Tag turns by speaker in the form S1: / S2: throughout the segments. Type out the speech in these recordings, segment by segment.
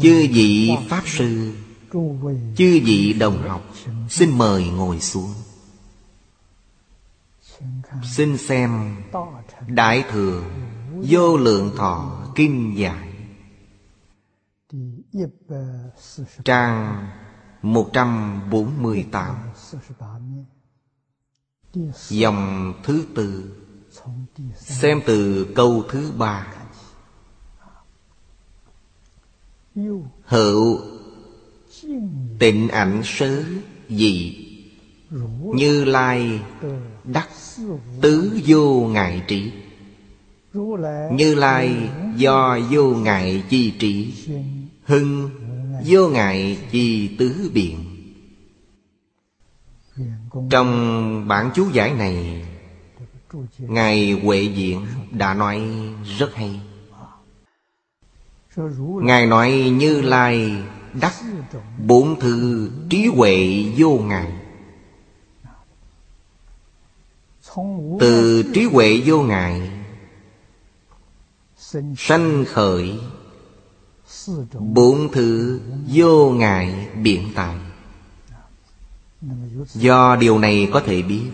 S1: Chư vị Pháp Sư Chư vị đồng học Xin mời ngồi xuống. Xin xem Đại Thừa Vô Lượng Thọ Kinh
S2: dài,
S1: Trang 148 Dòng thứ tư Xem từ câu thứ ba. Hữu. Tịnh ảnh sớ dị Như Lai đắc tứ vô ngại trí. Như Lai do vô ngại chi
S2: trị
S1: Hưng vô ngại chi tứ biện. Trong bản chú giải này Ngài Huệ Diện đã nói rất hay. Ngài nói như lai đắc Bốn thư trí huệ vô ngại Từ trí huệ vô ngại Sanh khởi, Bốn thứ vô ngại biện
S2: tại
S1: Do điều này có thể biết,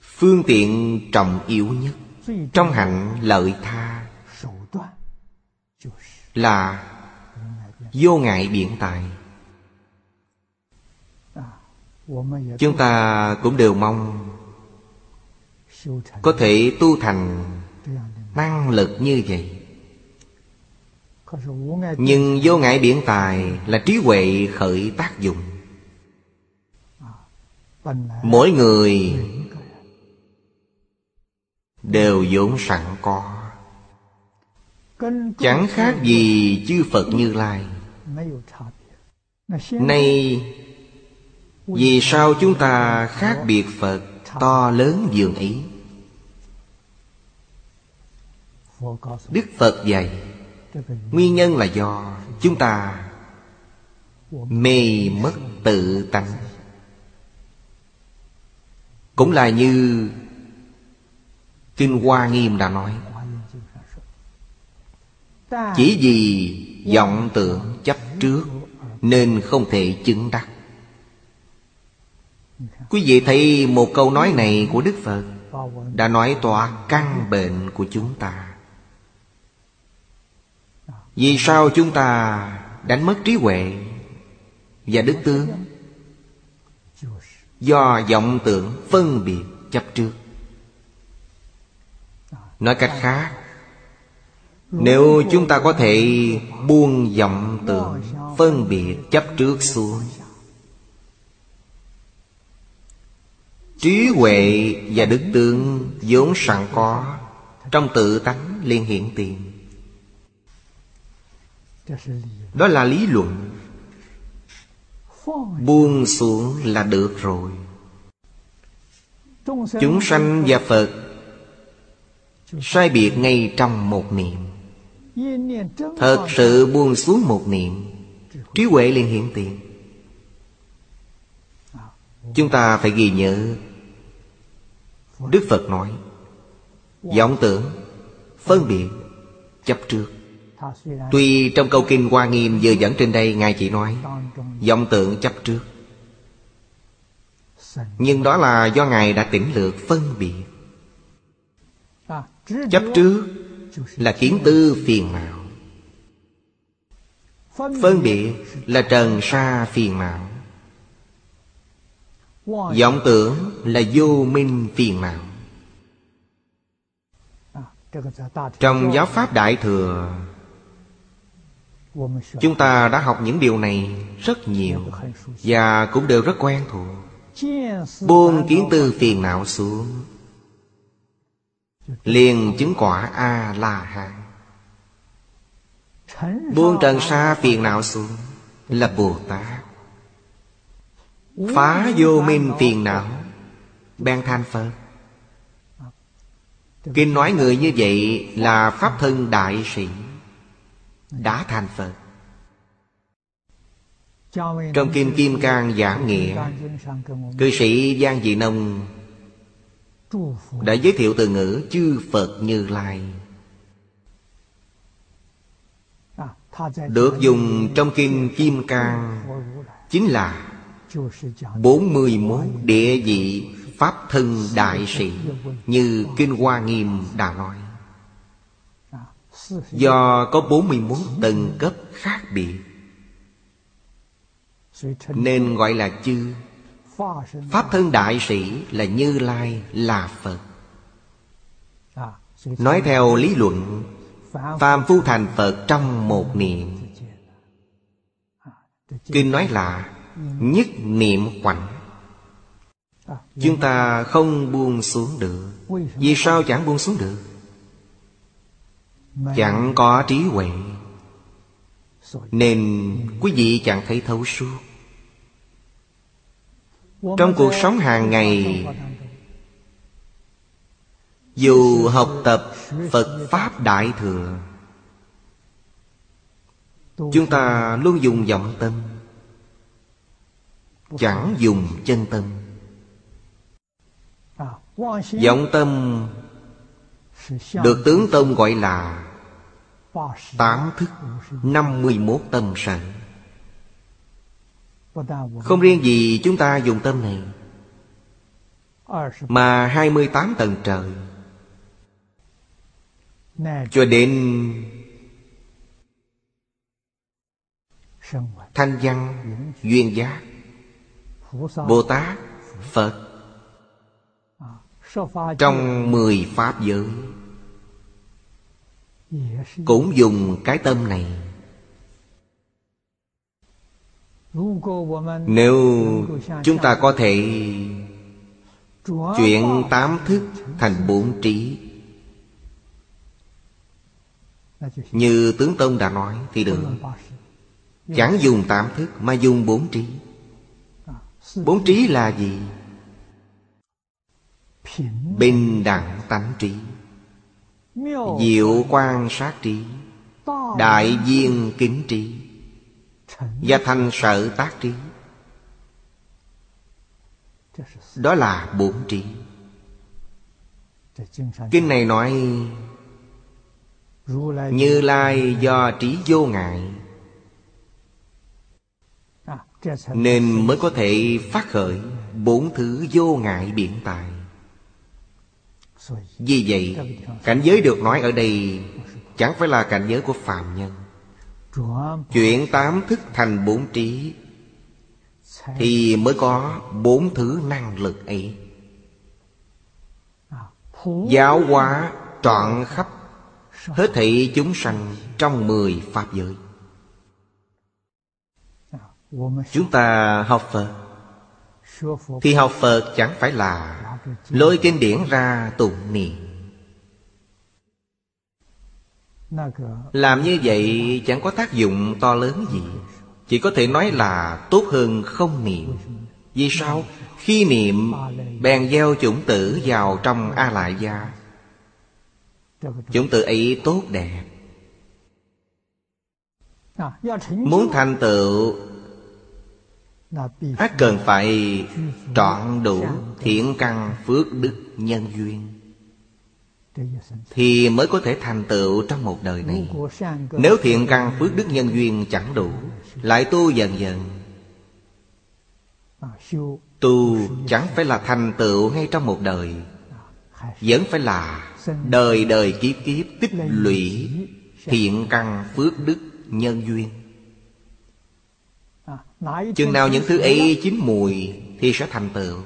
S1: Phương tiện trọng yếu nhất Trong hạnh lợi tha là vô ngại biện tài. Chúng ta cũng đều mong có thể tu thành năng lực như vậy. Nhưng vô ngại biện tài là trí huệ khởi tác dụng. Mỗi người đều vốn sẵn có. Chẳng khác gì chư Phật Như Lai. Nay, Vì sao chúng ta khác biệt Phật To lớn dường
S2: ý?
S1: Đức Phật dạy, Nguyên nhân là do chúng ta Mê mất tự tánh. Cũng là như Kinh Hoa Nghiêm đã nói chỉ vì vọng tưởng chấp trước Nên không thể chứng đắc. Quý vị thấy một câu nói này của Đức Phật Đã nói tỏa căn bệnh của chúng ta. Vì sao chúng ta đánh mất trí huệ Và đức tướng? Do vọng tưởng phân biệt chấp trước. Nói cách khác nếu chúng ta có thể buông vọng tưởng Phân biệt chấp trước xuống. Trí huệ và đức tướng vốn sẵn có, Trong tự tánh liên hiện tiền. Đó là lý luận. Buông xuống là được rồi. Chúng sanh và Phật Sai biệt ngay trong một niệm. Thật sự buông xuống một niệm, Trí huệ liền hiện tiền. Chúng ta phải ghi nhớ, Đức Phật nói, vọng tưởng, Phân biệt, Chấp trước. Tuy trong câu Kinh Hoa Nghiêm vừa dẫn trên đây, Ngài chỉ nói, vọng tưởng chấp trước. Nhưng đó là do Ngài đã tỉnh lược phân biệt. Chấp trước là kiến tư phiền não Phân biệt là trần sa phiền não vọng tưởng là vô minh phiền não Trong giáo pháp Đại Thừa, Chúng ta đã học những điều này rất nhiều Và cũng đều rất quen thuộc. Buông kiến tư phiền não xuống liền chứng quả a
S2: la
S1: hán
S2: buông
S1: trần sa phiền não xuống, là bồ tát phá vô minh phiền não, ban than phật. Kinh nói người như vậy là pháp thân đại sĩ, đã thành phật. Trong kim kim cang giảng nghĩa, cư sĩ giang dị nông đã giới thiệu từ ngữ chư Phật Như Lai. Được dùng trong kinh Kim Cang, Chính là 41 địa vị Pháp thân đại sĩ Như Kinh Hoa Nghiêm đã nói Do có 41 tầng cấp khác biệt, Nên gọi là chư Pháp thân đại sĩ là Như Lai, là Phật. Nói theo lý luận Phạm phu thành Phật trong một niệm. Kinh nói là Nhất niệm
S2: quạnh.
S1: Chúng ta không buông xuống được. Vì sao chẳng buông xuống được? Chẳng có trí huệ. Nên quý vị chẳng thấy thấu suốt trong cuộc sống hàng ngày, dù học tập phật pháp đại thừa, chúng ta luôn dùng vọng tâm, chẳng dùng chân tâm. Vọng tâm được tướng tông gọi là tám thức năm
S2: mươi mốt tâm sanh.
S1: Không riêng gì chúng ta dùng tâm này Mà 28 tầng trời. Cho đến Thanh văn, duyên giác Bồ Tát, Phật Trong mười Pháp giới Cũng dùng cái tâm này. Nếu chúng ta có thể Chuyển tám thức thành bốn trí, Như tướng Tông đã nói thì được. Chẳng dùng tám thức mà dùng bốn trí. Bốn trí là gì? Bình đẳng tánh trí, Diệu quan sát trí, Đại viên kính trí và thành sợ tác trí. Đó là bổn trí. Kinh này nói, như lai do trí vô ngại, nên mới có thể phát khởi bốn thứ vô ngại biện tài. Vì vậy, cảnh giới được nói ở đây chẳng phải là cảnh giới của phàm nhân. Chuyển tám thức thành bốn trí, Thì mới có bốn thứ năng lực ấy. Giáo hóa trọn khắp Hết thị chúng sanh trong mười Pháp giới. Chúng ta học Phật, Thì học Phật chẳng phải là Lôi kinh điển ra tụng niệm làm như vậy chẳng có tác dụng to lớn gì. Chỉ có thể nói là tốt hơn không niệm. Vì sao? Khi niệm, bèn gieo chủng tử vào trong a lại gia chủng tử ấy tốt đẹp. Muốn thành tựu, ác cần phải trọn đủ thiện căn phước đức nhân duyên thì mới có thể thành tựu trong một đời này. Nếu thiện căn phước đức nhân duyên chẳng đủ, lại tu dần dần, tu chẳng phải là thành tựu ngay trong một đời, vẫn phải là đời đời kiếp kiếp tích lũy thiện căn phước đức nhân duyên. Chừng nào những thứ ấy chín mùi thì sẽ thành tựu.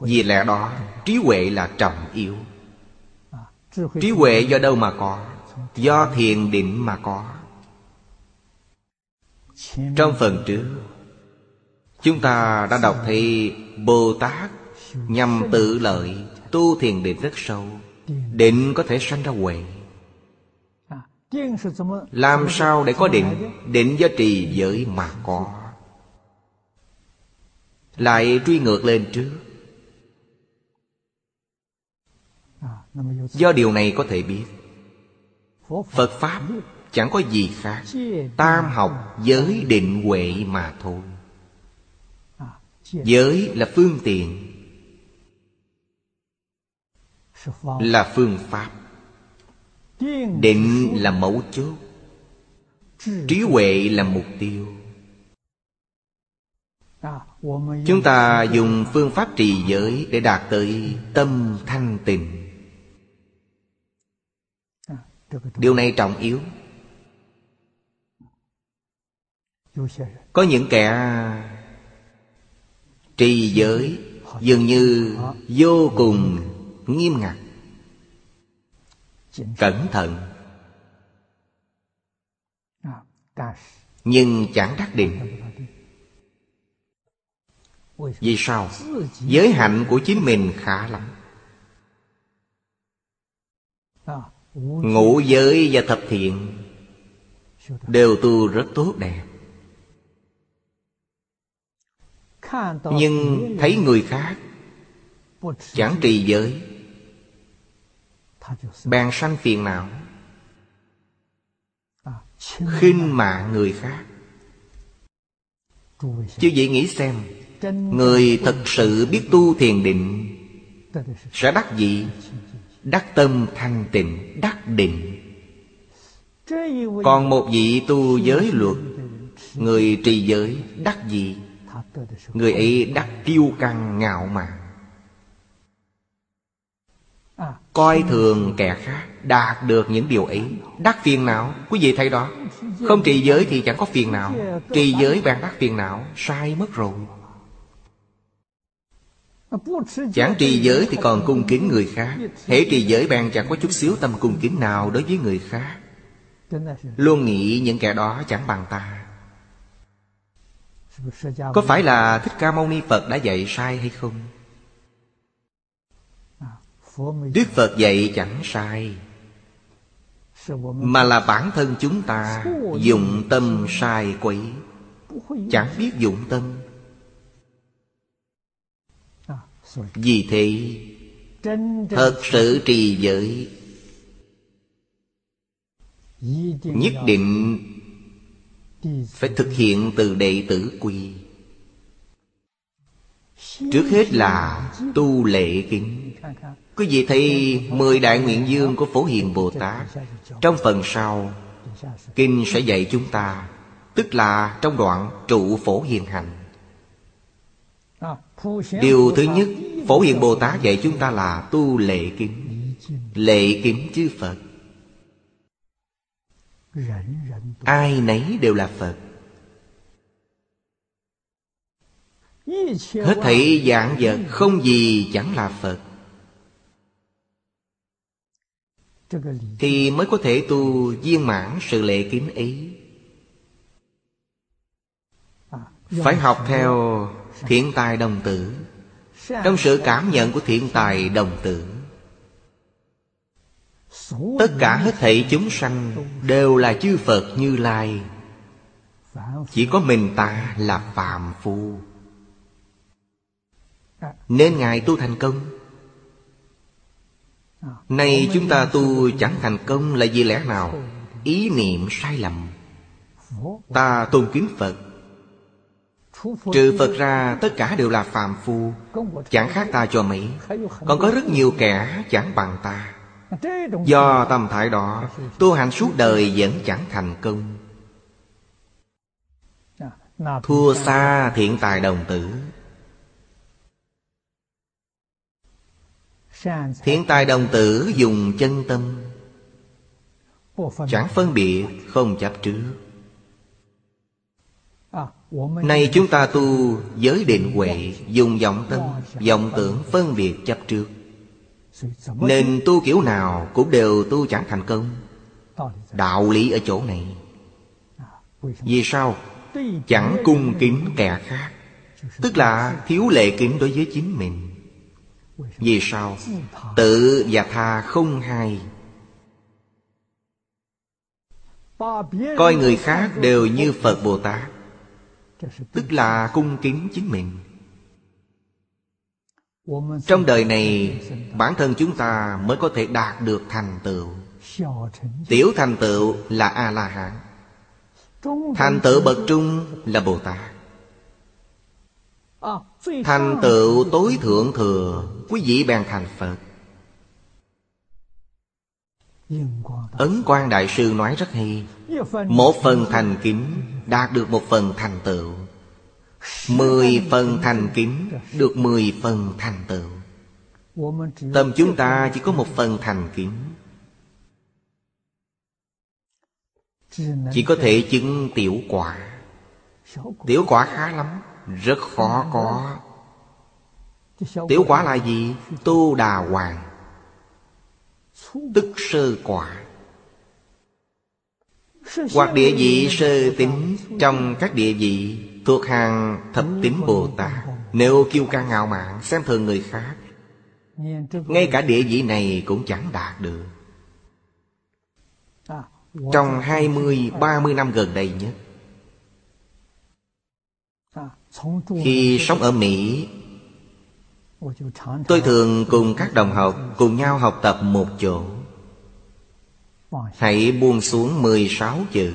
S1: Vì lẽ đó, trí huệ là trọng yếu. Trí huệ do đâu mà có? Do thiền định mà có. Trong phần trước, Chúng ta đã đọc thấy Bồ Tát Nhằm tự lợi, Tu thiền định rất sâu, Định có thể sanh ra huệ. Làm sao để có định? Định do trì giới mà có. Lại truy ngược lên trước. do điều này có thể biết, phật pháp chẳng có gì khác, tam học giới định huệ mà thôi. Giới là phương tiện, là phương pháp. Định là mẫu chốt, trí huệ là mục tiêu. Chúng ta dùng phương pháp trì giới để đạt tới tâm thanh tịnh. Điều này trọng yếu. Có những kẻ trì giới Dường như vô cùng nghiêm ngặt. Cẩn thận. Nhưng chẳng đắc định. Vì sao? Giới hạnh của chính mình khá lắm. Ngũ giới và thập thiện Đều tu rất tốt đẹp. Nhưng thấy người khác Chẳng trì giới Bèn sanh phiền não, khinh mạ người khác. Chứ vậy nghĩ xem, người thật sự biết tu thiền định sẽ đắc gì đắc tâm thanh tịnh, đắc định. Còn một vị tu giới luật, người trì giới, đắc gì người ấy đắc kiêu căng ngạo mạn. Coi thường kẻ khác, Đạt được những điều ấy. Đắc phiền não, Quý vị thấy đó. Không trì giới thì chẳng có phiền não. Trì giới bạn đắc phiền não, Sai mất rồi. Chẳng trì giới thì còn cung kính người khác. Hễ trì giới bạn chẳng có chút xíu tâm cung kính nào đối với người khác. Luôn nghĩ những kẻ đó chẳng bằng ta. Có phải là Thích Ca Mâu Ni Phật đã dạy sai hay không? Đức Phật dạy chẳng sai Mà là bản thân chúng ta Dụng tâm sai quỷ, Chẳng biết dụng tâm. Vì thế Thật sự trì giới. Nhất định Phải thực hiện từ đệ tử quy. Trước hết là tu lệ kính. Quý vị thấy Mười đại nguyện dương của Phổ Hiền Bồ Tát. Trong phần sau Kinh sẽ dạy chúng ta Tức là trong đoạn trụ Phổ Hiền Hành Điều thứ nhất Phổ Hiền Bồ Tát dạy chúng ta là tu lệ kính. Lệ kính chư Phật. Ai nấy đều là Phật. Hết thảy dạng vật không gì chẳng là Phật. Thì mới có thể tu viên mãn sự lệ kính ấy. Phải học theo thiện tài đồng tử. Trong sự cảm nhận của thiện tài đồng tử, Tất cả hết thảy chúng sanh Đều là chư Phật như Lai. Chỉ có mình ta là phạm phu. Nên Ngài tu thành công. Nay chúng ta tu chẳng thành công là vì lẽ nào? Ý niệm sai lầm. Ta tôn kính Phật. Trừ Phật ra, tất cả đều là phàm phu. Chẳng khác ta cho mỹ. Còn có rất nhiều kẻ chẳng bằng ta. Do tâm thái đó, Tu hành suốt đời vẫn chẳng thành công. Thua xa thiện tài đồng tử. Thiện tài đồng tử dùng chân tâm. Chẳng phân biệt, không chấp trước. Nay chúng ta tu giới định huệ Dùng vọng tâm, vọng tưởng phân biệt chấp trước. Nên tu kiểu nào cũng đều tu chẳng thành công. Đạo lý ở chỗ này. Vì sao? Chẳng cung kính kẻ khác. Tức là thiếu lệ kính đối với chính mình. Vì sao? Tự và tha không hai. Coi người khác đều như Phật Bồ Tát tức là cung kính chính mình. Trong đời này bản thân chúng ta mới có thể đạt được thành tựu. Tiểu thành tựu là a la hán thành tựu bậc trung là bồ tát thành tựu tối thượng thừa quý vị bèn thành phật. Ấn quang đại sư nói rất hay. Một phần thành kính đạt được một phần thành tựu. Mười phần thành kính được mười phần thành tựu. Tâm chúng ta chỉ có một phần thành kính. Chỉ có thể chứng tiểu quả. Tiểu quả khá lắm, Rất khó có. Tiểu quả là gì? Tu đà hoàng. Tức sơ quả. Hoặc địa vị sơ tính Trong các địa vị Thuộc hàng thập tính Bồ Tát, Nếu kiêu ca ngạo mạn, Xem thường người khác, Ngay cả địa vị này cũng chẳng đạt được. Trong 20-30 năm gần đây nhất, Khi sống ở Mỹ, Tôi thường cùng các đồng học Cùng nhau học tập một chỗ. Hãy buông xuống 16 chữ.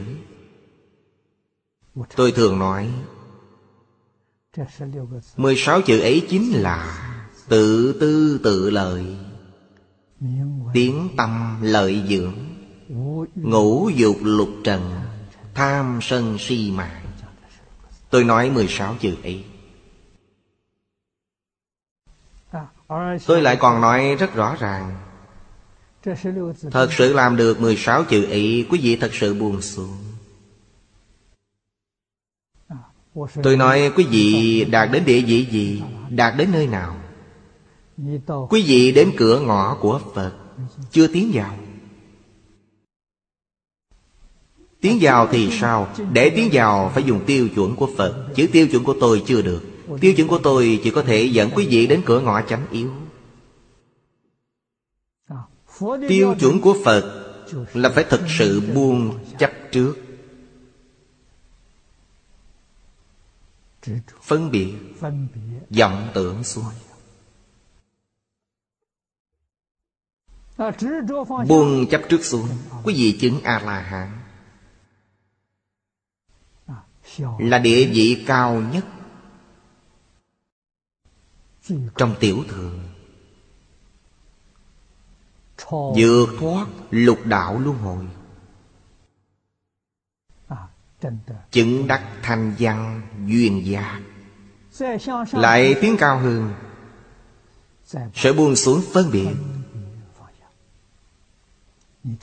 S1: Tôi thường nói 16 chữ ấy chính là Tự tư tự lợi, Tiếng tâm lợi dưỡng, Ngũ dục lục trần, Tham sân si mạng Tôi nói 16 chữ ấy. Tôi lại còn nói rất rõ ràng Thật sự làm được 16 chữ ý Quý vị thật sự buồn xuống. Tôi nói quý vị đạt đến địa vị gì? Đạt đến nơi nào? Quý vị đến cửa ngõ của Phật. Chưa tiến vào. Tiến vào thì sao? Để tiến vào phải dùng tiêu chuẩn của Phật. Chứ tiêu chuẩn của tôi chưa được. Tiêu chuẩn của tôi chỉ có thể dẫn quý vị đến cửa ngõ chánh yếu. Tiêu chuẩn của Phật Là phải thật sự buông chấp trước. Phân biệt, vọng tưởng xuống. Buông chấp trước xuống, Quý vị chứng A-la-hán. Là địa vị cao nhất Trong tiểu thừa vượt thoát lục đạo luân hồi. Chứng đắc thanh văn duyên
S2: gia.
S1: Lại tiếng cao hơn. Sẽ buông xuống phân biệt.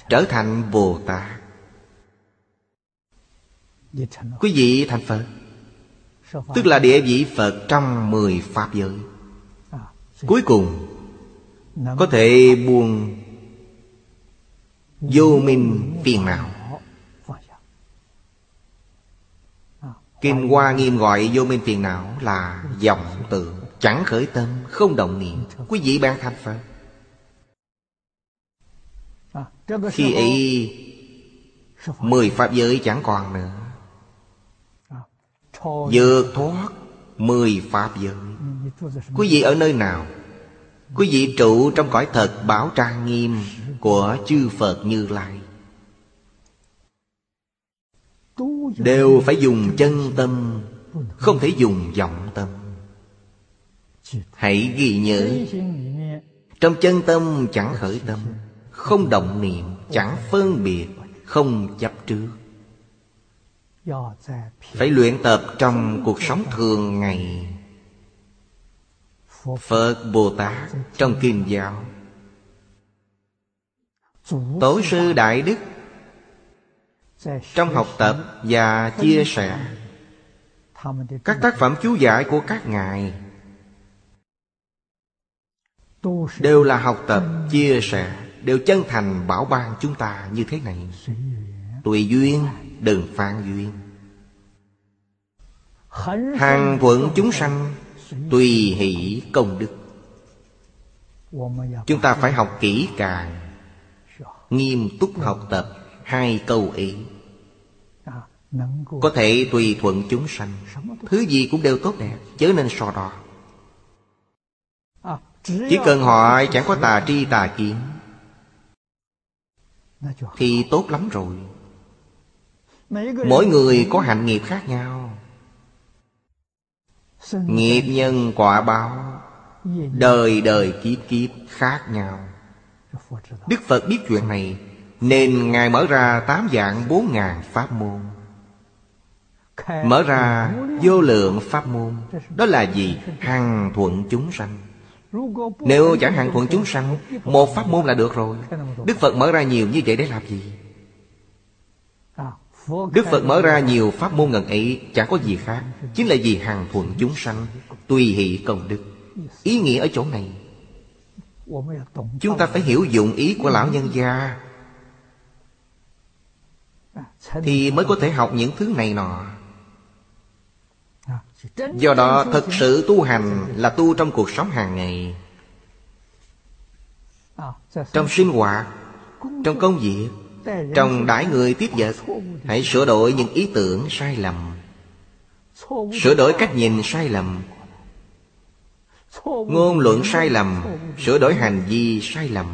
S1: trở thành bồ tát. Quý vị thành phật. Tức là địa vị phật trong mười pháp giới. Cuối cùng có thể buông Vô minh phiền não. Kinh Hoa Nghiêm gọi vô minh phiền não là vọng tưởng, Chẳng khởi tâm, không động niệm. Quý vị bạn thành Phật. Khi ấy Mười Pháp giới chẳng còn nữa. Vượt thoát Mười Pháp giới. Quý vị ở nơi nào? Quý vị trụ trong cõi thật Bảo trang nghiêm của chư Phật Như Lai. Đều phải dùng chân tâm, Không thể dùng vọng tâm. Hãy ghi nhớ, Trong chân tâm chẳng khởi tâm, Không động niệm, Chẳng phân biệt, Không chấp trước. Phải luyện tập trong cuộc sống thường ngày. Phật Bồ Tát trong Kim Giáo tổ sư đại đức trong học tập và chia sẻ các tác phẩm chú giải của các ngài. Đều là học tập chia sẻ đều chân thành bảo ban chúng ta như thế này. Tùy duyên đừng phản duyên. Hàng thuận chúng sanh tùy hỷ công đức. Chúng ta phải học kỹ càng nghiêm túc học tập hai câu ý. Có thể tùy thuận chúng sanh. Thứ gì cũng đều tốt đẹp, chớ nên so đo. Chỉ cần họ chẳng có tà tri tà kiến, thì tốt lắm rồi. Mỗi người có hạnh nghiệp khác nhau. Nghiệp nhân quả báo, đời đời kiếp kiếp khác nhau. Đức Phật biết chuyện này, Nên Ngài mở ra tám dạng bốn ngàn pháp môn. Mở ra vô lượng pháp môn, Đó là gì? Hằng thuận chúng sanh. Nếu chẳng hằng thuận chúng sanh, Một pháp môn là được rồi. Đức Phật mở ra nhiều như vậy để làm gì? Đức Phật mở ra nhiều pháp môn ngần ấy, Chẳng có gì khác. Chính là vì hằng thuận chúng sanh, Tùy hỷ công đức. Ý nghĩa ở chỗ này Chúng ta phải hiểu dụng ý của lão nhân gia. Thì mới có thể học những thứ này nọ. Do đó thật sự tu hành là tu trong cuộc sống hàng ngày. Trong sinh hoạt Trong công việc Trong đãi người tiếp vật Hãy sửa đổi những ý tưởng sai lầm. Sửa đổi cách nhìn sai lầm Ngôn luận sai lầm, Sửa đổi hành vi sai lầm.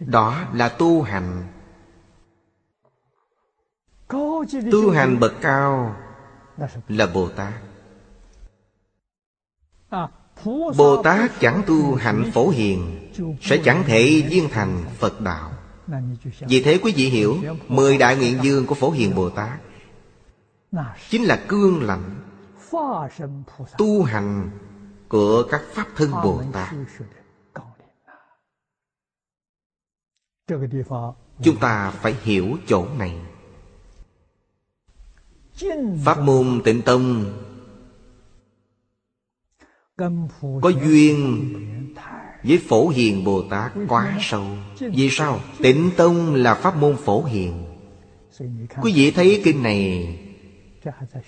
S1: Đó là tu hành. Tu hành bậc cao Là Bồ Tát. Bồ Tát chẳng tu hạnh phổ hiền, Sẽ chẳng thể viên thành Phật Đạo. Vì thế quý vị hiểu, Mười đại nguyện dương của Phổ Hiền Bồ Tát Chính là cương lạnh Tu hành của các Pháp thân Bồ Tát. Chúng ta phải hiểu chỗ này. Pháp môn tịnh tông Có duyên với Phổ Hiền Bồ Tát quá sâu. Vì sao? Tịnh Tông là pháp môn Phổ Hiền. Quý vị thấy kinh này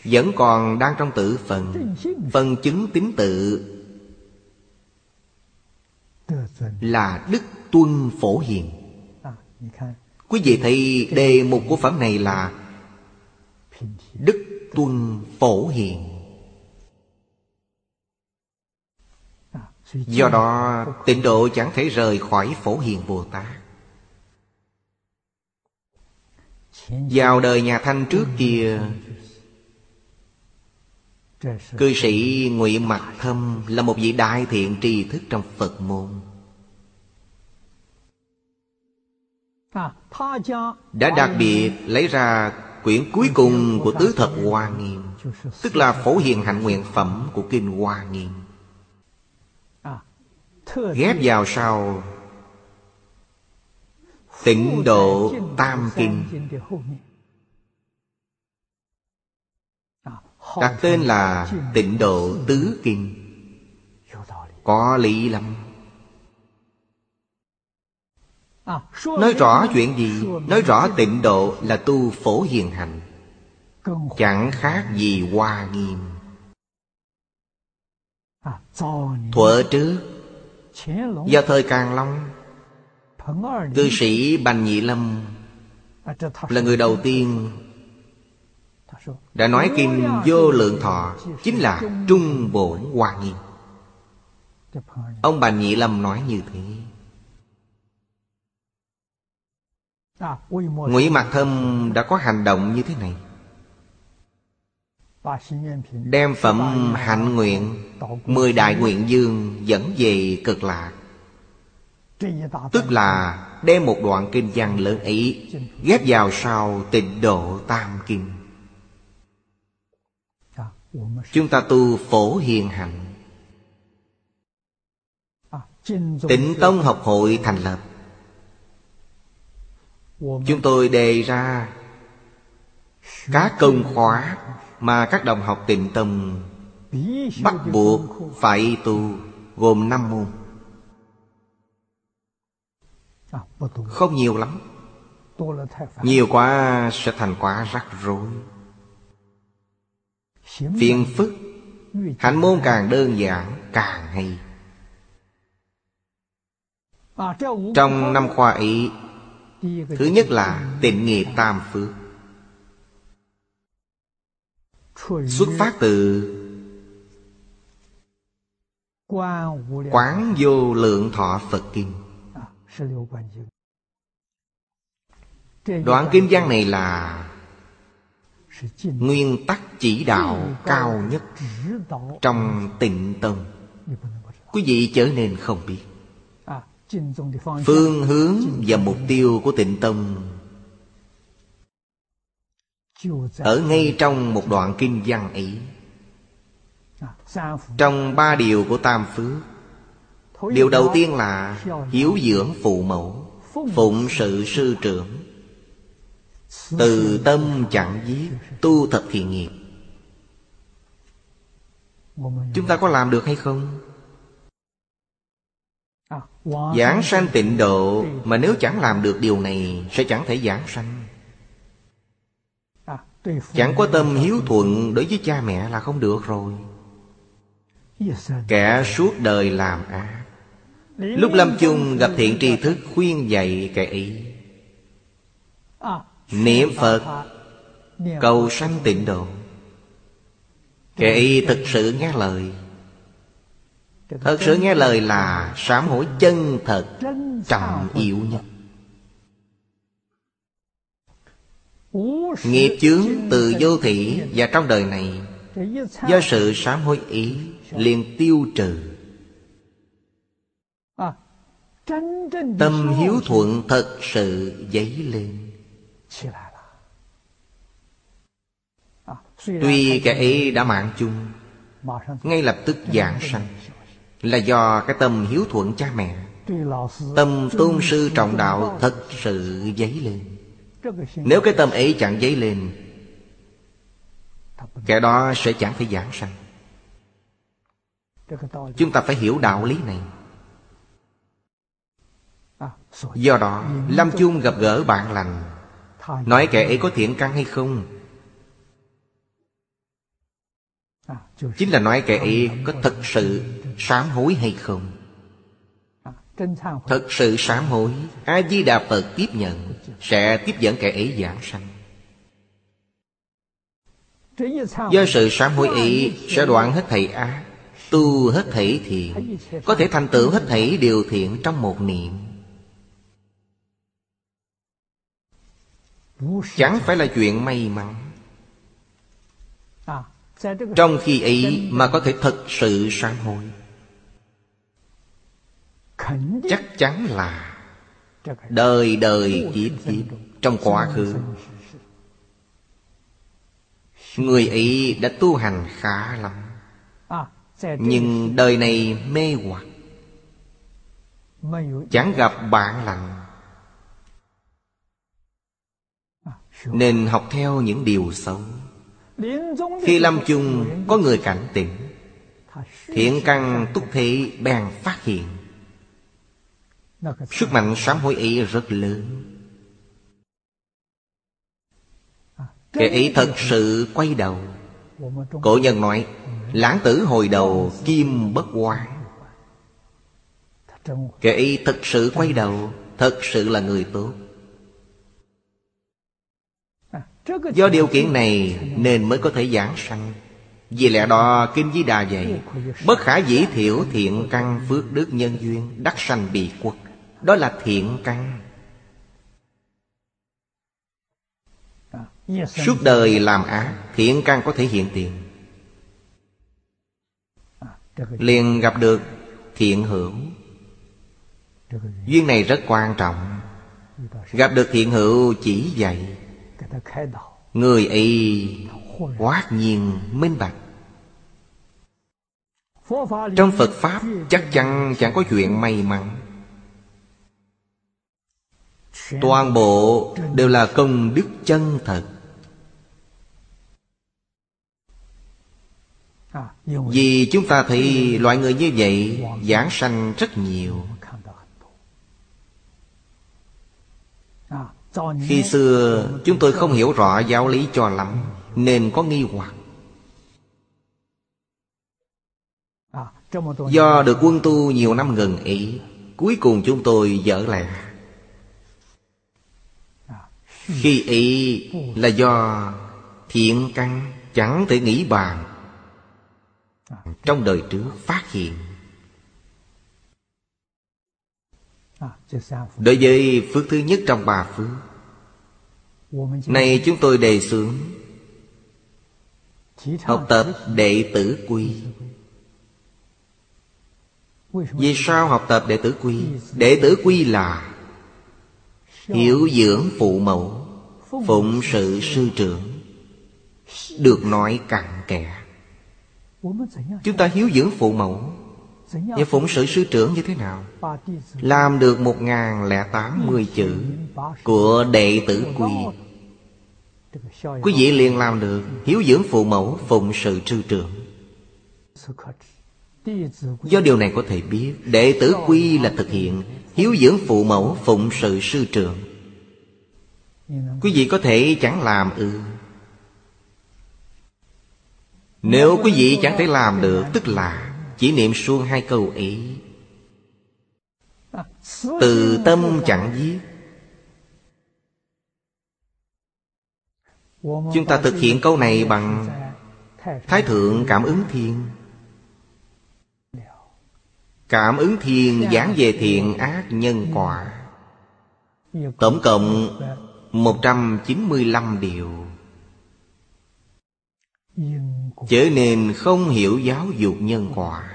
S1: vẫn còn đang trong tự phần. Phần chứng tín tự Là Đức Tuân Phổ Hiền. Quý vị thấy đề mục của phẩm này là Đức Tuân Phổ Hiền. Do đó, tịnh độ chẳng thể rời khỏi Phổ Hiền Bồ Tát. Vào đời nhà Thanh trước kia Cư sĩ Ngụy Mặc Thâm Là một vị đại thiện tri thức trong Phật môn. Đã đặc biệt lấy ra quyển cuối cùng của Tứ Thật Hoa Nghiêm Tức là Phổ Hiền Hạnh Nguyện Phẩm của Kinh Hoa Nghiêm. Ghép vào sau. Tịnh độ Tam Kinh Đặt tên là Tịnh độ Tứ Kinh. Có lý lắm. Nói rõ chuyện gì? Nói rõ tịnh độ là tu phổ hiền hành. Chẳng khác gì hoa nghiêm. Thuở trước, Do thời Càng Long, Cư sĩ Bành Nhị Lâm Là người đầu tiên đã nói kim vô lượng thọ Chính là trung bổn hoa nghiêm. Ông bà Nhị Lâm nói như thế. Ngụy Mạc Thâm đã có hành động như thế này. Đem phẩm hạnh nguyện, Mười đại nguyện dương dẫn về cực lạc. Tức là đem một đoạn kinh văn lớn ý Ghép vào sau tịnh độ tam kinh. Chúng ta tu phổ hiền hạnh. Tịnh Tông học hội thành lập. Chúng tôi đề ra Các công khóa Mà các đồng học tịnh tông Bắt buộc phải tu, Gồm năm môn. Không nhiều lắm. Nhiều quá sẽ thành quá rắc rối. Phiền phức. Hạnh môn càng đơn giản càng hay. Trong năm khoa ấy Thứ nhất là tịnh nghiệp tam phước. Xuất phát từ Quán vô lượng thọ Phật Kinh. Đoạn kinh văn này là nguyên tắc chỉ đạo cao nhất trong tịnh tông quý vị trở nên không biết. Phương hướng và mục tiêu của tịnh tông ở ngay trong một đoạn kinh văn ấy. Trong ba điều của tam phước, điều đầu tiên là hiếu dưỡng phụ mẫu, phụng sự sư trưởng. Từ tâm chẳng giết, Tu thật thiện nghiệp. Chúng ta có làm được hay không? Giảng sanh tịnh độ, Mà nếu chẳng làm được điều này, Sẽ chẳng thể giảng sanh. Chẳng có tâm hiếu thuận Đối với cha mẹ là không được rồi. Kẻ suốt đời làm ác. Lúc lâm chung gặp thiện tri thức khuyên dạy kẻ
S2: ý
S1: Niệm Phật, Cầu sanh tịnh độ. Kệ thực sự nghe lời. Thật sự nghe lời là sám hối chân thật Trọng yếu nhất. Nghiệp chướng từ vô thị Và trong đời này, Do sự sám hối ý liền tiêu trừ. Tâm hiếu thuận thật sự dấy lên. Tuy kẻ ấy đã mạng chung Ngay lập tức giảng sanh Là do cái tâm hiếu thuận cha mẹ Tâm tôn sư trọng đạo thật sự dấy lên。Nếu cái tâm ấy chẳng dấy lên Kẻ đó sẽ chẳng phải giảng sanh Chúng ta phải hiểu đạo lý này。Do đó Lâm Chung gặp gỡ bạn lành。Nói kẻ ấy có thiện căn hay không? Chính là nói kẻ ấy có thật sự sám hối hay không? Thật sự sám hối A-di-đà Phật tiếp nhận Sẽ tiếp dẫn kẻ ấy giảng sanh. Do sự sám hối ấy Sẽ đoạn hết thầy ác Tu hết thảy thiện. Có thể thành tựu hết thảy điều thiện trong một niệm. Chẳng phải là chuyện may mắn. Trong khi ấy mà có thể thật sự sám hối. Chắc chắn là Đời đời kiếp kiếp Trong quá khứ. Người ấy đã tu hành khá lắm. Nhưng đời này mê hoặc. Chẳng gặp bạn lành. Nên học theo những điều xấu. Khi lâm chung có người cảnh tỉnh, Thiện căn túc thị bèn phát hiện. Sức mạnh sám hối ý rất lớn. Kẻ ý thật sự quay đầu. Cổ nhân nói, Lãng tử hồi đầu, kim bất
S2: quang
S1: Kẻ ý thật sự quay đầu, Thật sự là người tốt. Do điều kiện này nên mới có thể giảng sanh. Vì lẽ đó, Kinh Di Đà dạy, Bất khả dĩ thiểu thiện căn phước đức nhân duyên, Đắc sanh bị quốc Đó là thiện căn. Suốt đời làm ác, Thiện căn có thể hiện tiền. Liền gặp được thiện hữu. Duyên này rất quan trọng. Gặp được thiện hữu chỉ dạy. Người ấy quát nhiên minh bạch. Trong Phật Pháp chắc chắn chẳng có chuyện may mắn. Toàn bộ đều là công đức chân thật. Vì chúng ta thấy loại người như vậy Giảng sanh rất nhiều. khi xưa, chúng tôi không hiểu rõ giáo lý cho lắm, nên có nghi hoặc. Do được quân tu nhiều năm gần ý cuối cùng chúng tôi dở lẽ. Khi ý là do thiện căn chẳng thể nghĩ bàn. Trong đời trước phát hiện Đối với phước thứ nhất trong ba phước. Này chúng tôi đề xướng Học tập đệ tử quy. Vì sao học tập đệ tử quy? Đệ tử quy là Hiểu dưỡng phụ mẫu Phụng sự sư trưởng Được nói cặn kẽ. Chúng ta hiếu dưỡng phụ mẫu. Và phụng sự sư trưởng như thế nào? Làm được một ngàn lẻ tám mươi chữ Của đệ tử quy. Quý vị liền làm được, Hiếu dưỡng phụ mẫu, Phụng sự sư trưởng. Do điều này có thể biết, Đệ tử quy là thực hiện Hiếu dưỡng phụ mẫu, Phụng sự sư trưởng. Quý vị có thể chẳng làm ư. Nếu quý vị chẳng thể làm được, Tức là chỉ niệm suông hai câu ấy. Từ tâm chẳng giết. Chúng ta thực hiện câu này bằng Thái thượng cảm ứng thiên Cảm ứng thiên giảng về thiện ác nhân quả. Tổng cộng 195 điều. Chớ nên không hiểu giáo dục nhân quả.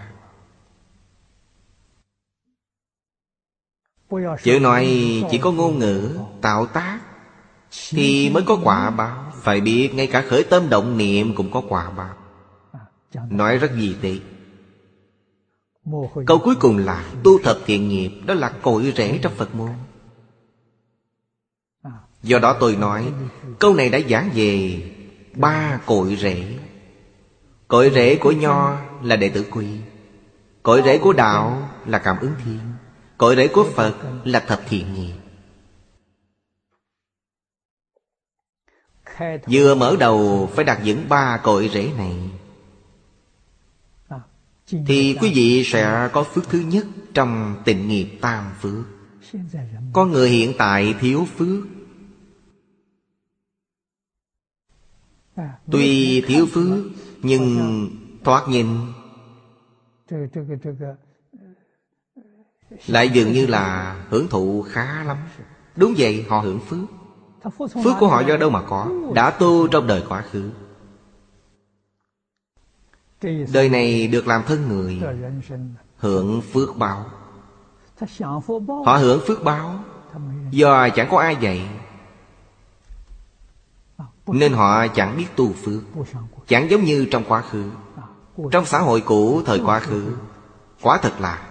S1: Chữ nói chỉ có ngôn ngữ, tạo tác Thì mới có quả báo. Phải biết ngay cả khởi tâm động niệm cũng có quả báo. Nói rất gì tị. Câu cuối cùng là tu thập thiện nghiệp, Đó là cội rễ trong Phật môn. Do đó tôi nói, Câu này đã giảng về Ba cội rễ. Cội rễ của Nho là đệ tử quy. Cội rễ của Đạo là cảm ứng thiên. Cội rễ của Phật là thập thiện nghiệp Vừa mở đầu phải đặt vững ba cội rễ này. Thì quý vị sẽ có phước thứ nhất Trong tịnh nghiệp tam phước. Con người hiện tại thiếu phước. Tuy thiếu phước, Nhưng thoát nhìn. Lại dường như là hưởng thụ khá lắm. Đúng vậy, họ hưởng phước. Phước của họ do đâu mà có, Đã tu trong đời quá khứ. Đời này được làm thân người, Hưởng phước báo. Họ hưởng phước báo. Do chẳng có ai dạy, Nên họ chẳng biết tu phước. Chẳng giống như trong quá khứ. Trong xã hội cũ, thời quá khứ quá thật là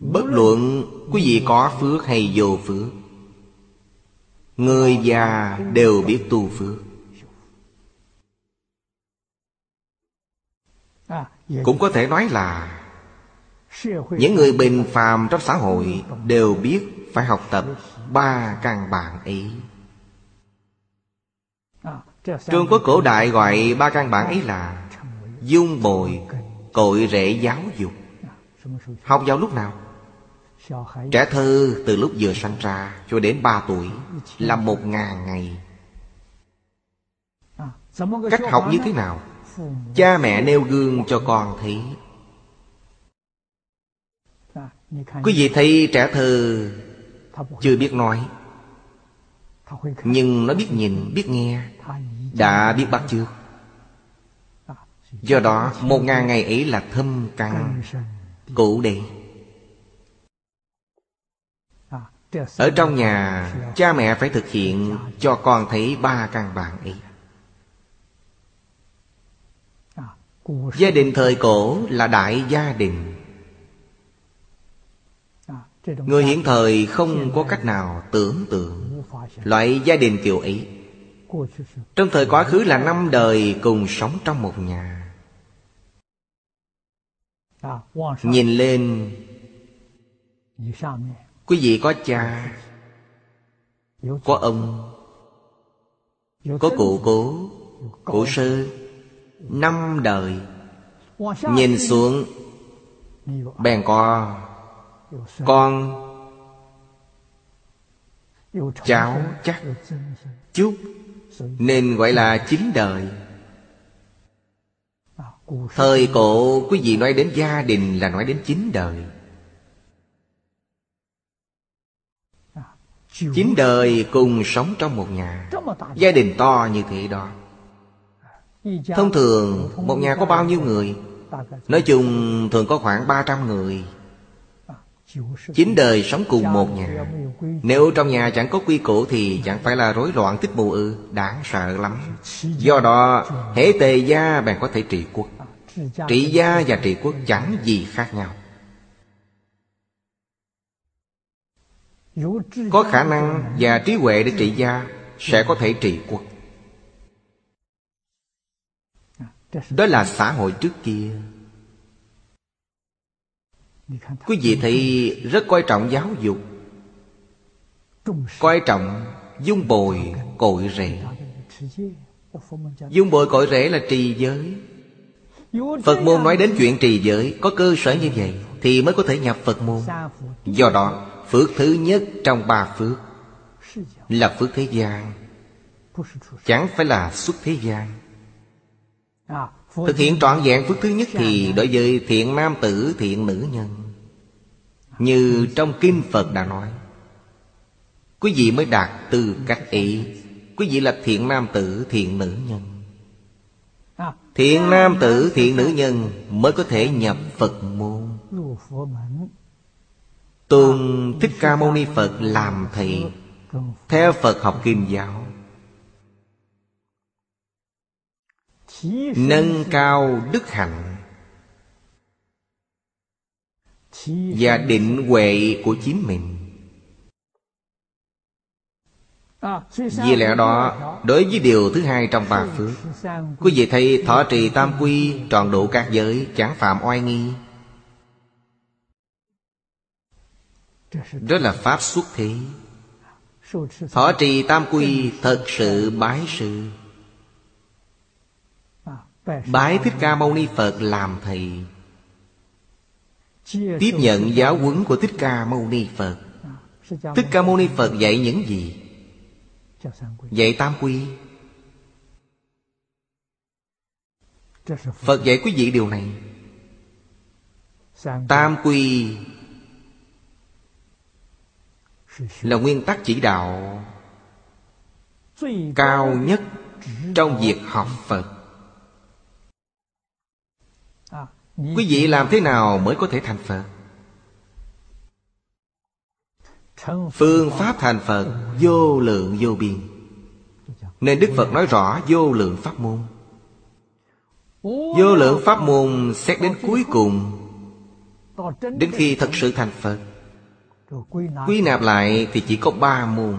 S1: Bất luận quý vị có phước hay vô phước, Người già đều biết tu phước. Cũng có thể nói là Những người bình phàm trong xã hội Đều biết phải học tập ba căn bản ấy. Trung Quốc cổ đại gọi ba căn bản ấy là Dung bồi, Cội rễ giáo dục. Học vào lúc nào? Trẻ thơ từ lúc vừa sanh ra cho đến ba tuổi Là một ngàn ngày. Cách học như thế nào? Cha mẹ nêu gương cho con thấy. Quý vị thấy trẻ thơ Chưa biết nói Nhưng nó biết nhìn, biết nghe. Đã biết bắt chước. Do đó một ngàn ngày ấy là thâm căn Cụ đệ Ở trong nhà, Cha mẹ phải thực hiện Cho con thấy ba căn bản ấy. Gia đình thời cổ là đại gia đình. Người hiện thời không có cách nào tưởng tượng Loại gia đình kiểu ấy. Trong thời quá khứ là năm đời cùng sống trong một nhà. Nhìn lên Quý vị có cha Có ông Có cụ cố Cụ sư Năm đời. Nhìn xuống Bèn có Con Cháu chắc Chút. Nên gọi là chín đời. Thời cổ quý vị nói đến gia đình là nói đến chín đời Chín đời cùng sống trong một nhà. Gia đình to như thế đó. Thông thường, một nhà có bao nhiêu người? Nói chung, thường có khoảng 300 người. Chín đời sống cùng một nhà. Nếu trong nhà chẳng có quy củ Thì chẳng phải là rối loạn tích mù ư, Đáng sợ lắm. Do đó, hễ tề gia bèn có thể trị quốc. Trị gia và trị quốc chẳng gì khác nhau. Có khả năng và trí huệ để trị gia Sẽ có thể trị quốc. Đó là xã hội trước kia. Quý vị thấy rất coi trọng giáo dục, Coi trọng dung bồi cội rễ. Dung bồi cội rễ là trì giới. Phật môn nói đến chuyện trì giới, Có cơ sở như vậy Thì mới có thể nhập Phật môn. Do đó phước thứ nhất trong ba phước. Là phước thế gian. Chẳng phải là xuất thế gian. Thực hiện trọn vẹn phước thứ nhất thì đối với thiện nam tử, thiện nữ nhân. Như trong Kinh Phật đã nói Quý vị mới đạt tư cách ý Quý vị là thiện nam tử, thiện nữ nhân. Thiện nam tử, thiện nữ nhân Mới có thể nhập Phật môn. Tôn Thích Ca Mâu Ni Phật làm thầy. Theo Phật học Kim giáo. Nâng cao đức hạnh. Và định huệ của chính mình. Vì lẽ đó, Đối với điều thứ hai trong ba phước, Quý vị thấy thọ trì tam quy Tròn đủ các giới Chẳng phạm oai nghi. Đó là pháp xuất thế. Thọ trì tam quy Thật sự bái sư. Bái Thích Ca Mâu Ni Phật làm thầy. Tiếp nhận giáo huấn của Thích Ca Mâu Ni Phật. Thích Ca Mâu Ni Phật dạy những gì? Dạy tam quy. Phật dạy quý vị điều này. Tam quy là nguyên tắc chỉ đạo Cao nhất Trong việc học Phật. Quý vị làm thế nào mới có thể thành Phật? Phương pháp thành Phật vô lượng vô biên. Nên Đức Phật nói rõ vô lượng pháp môn. Vô lượng pháp môn xét đến cuối cùng, Đến khi thật sự thành Phật. Quy nạp lại. thì chỉ có ba môn.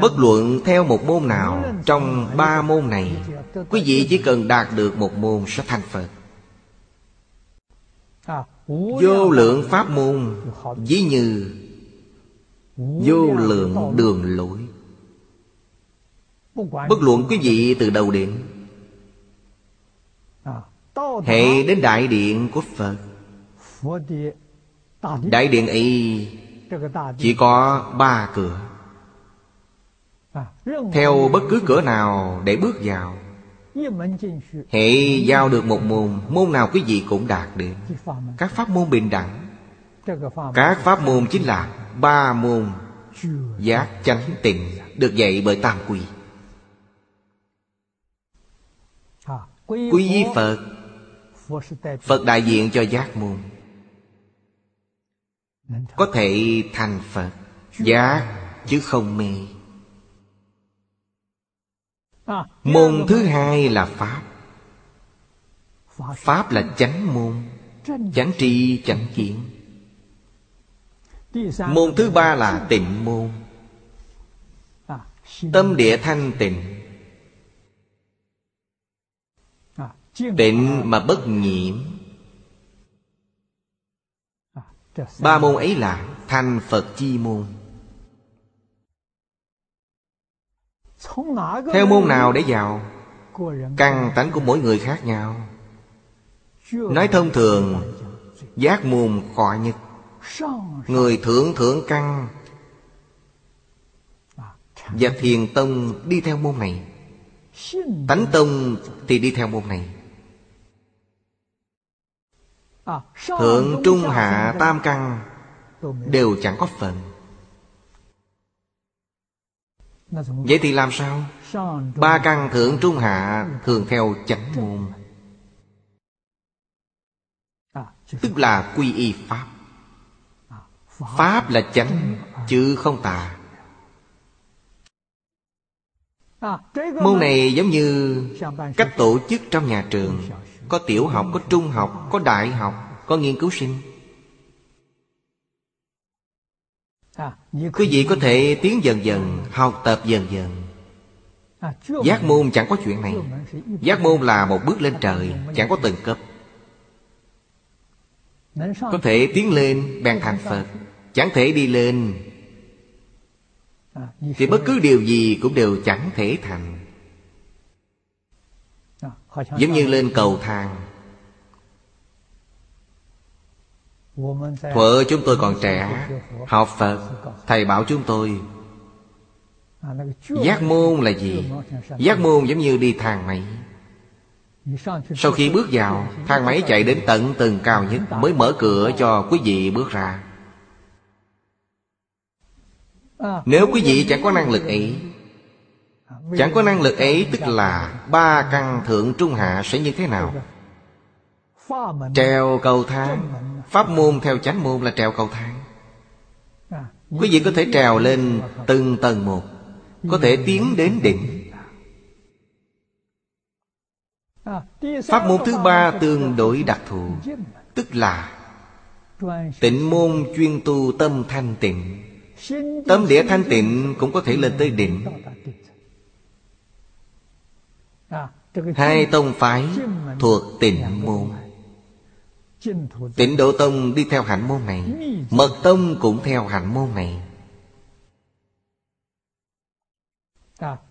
S1: Bất luận theo một môn nào Trong ba môn này Quý vị chỉ cần đạt được một môn sẽ thành Phật. Vô lượng pháp môn Ví như Vô lượng đường lối. Bất luận quý vị từ đầu đến. Hệ đến đại điện của Phật Đại điện ấy Chỉ có ba cửa. Theo bất cứ cửa nào để bước vào. Hệ giao được một môn Môn nào quý vị cũng đạt được. Các pháp môn bình đẳng. Các pháp môn chính là Ba môn Giác chánh tịnh Được dạy bởi Tam Quy Quy y Phật. Phật đại diện cho giác môn Có thể thành Phật Giác chứ không mê. Môn thứ hai là Pháp. Pháp là chánh môn Chánh tri chánh kiến. Môn thứ ba là tịnh môn. Tâm địa thanh tịnh. Tịnh mà bất nhiễm Ba môn ấy là thành Phật chi môn. Theo môn nào để vào? Căn tánh của mỗi người khác nhau. Nói thông thường, Giác môn khó nhất Người thượng thượng căn. Và thiền tông đi theo môn này. Tánh tông thì đi theo môn này. Thượng trung hạ tam căn Đều chẳng có phần. Vậy thì làm sao? Ba căn thượng trung hạ thường theo chánh môn. Tức là quy y Pháp. Pháp. Là chánh chứ không tà. Môn này giống như cách tổ chức trong nhà trường Có tiểu học, có trung học, có đại học, có nghiên cứu sinh. Quý vị có thể tiến dần dần, học tập dần dần. Giác môn chẳng có chuyện này. Giác môn là một bước lên trời Chẳng có từng cấp. Có thể tiến lên bèn thành Phật. Chẳng thể đi lên. Thì bất cứ điều gì cũng đều chẳng thể thành Giống như lên cầu thang. Thuở chúng tôi còn trẻ, Học Phật, Thầy bảo chúng tôi, Giác môn là gì? Giác môn giống như đi thang máy. Sau khi bước vào, Thang máy chạy đến tận tầng cao nhất Mới mở cửa cho quý vị bước ra. Nếu quý vị chẳng có năng lực ấy Chẳng có năng lực ấy, Tức là ba căn thượng trung hạ sẽ như thế nào? Treo cầu thang, Pháp môn theo chánh môn là treo cầu thang. Quý vị có thể trèo lên từng tầng một, Có thể tiến đến đỉnh. Pháp môn thứ ba tương đối đặc thù, Tức là Tịnh môn chuyên tu tâm thanh tịnh. Tâm địa thanh tịnh cũng có thể lên tới đỉnh. Hai tông phái thuộc tịnh môn. Tịnh Độ Tông đi theo hạnh môn này, Mật Tông cũng theo hạnh môn này.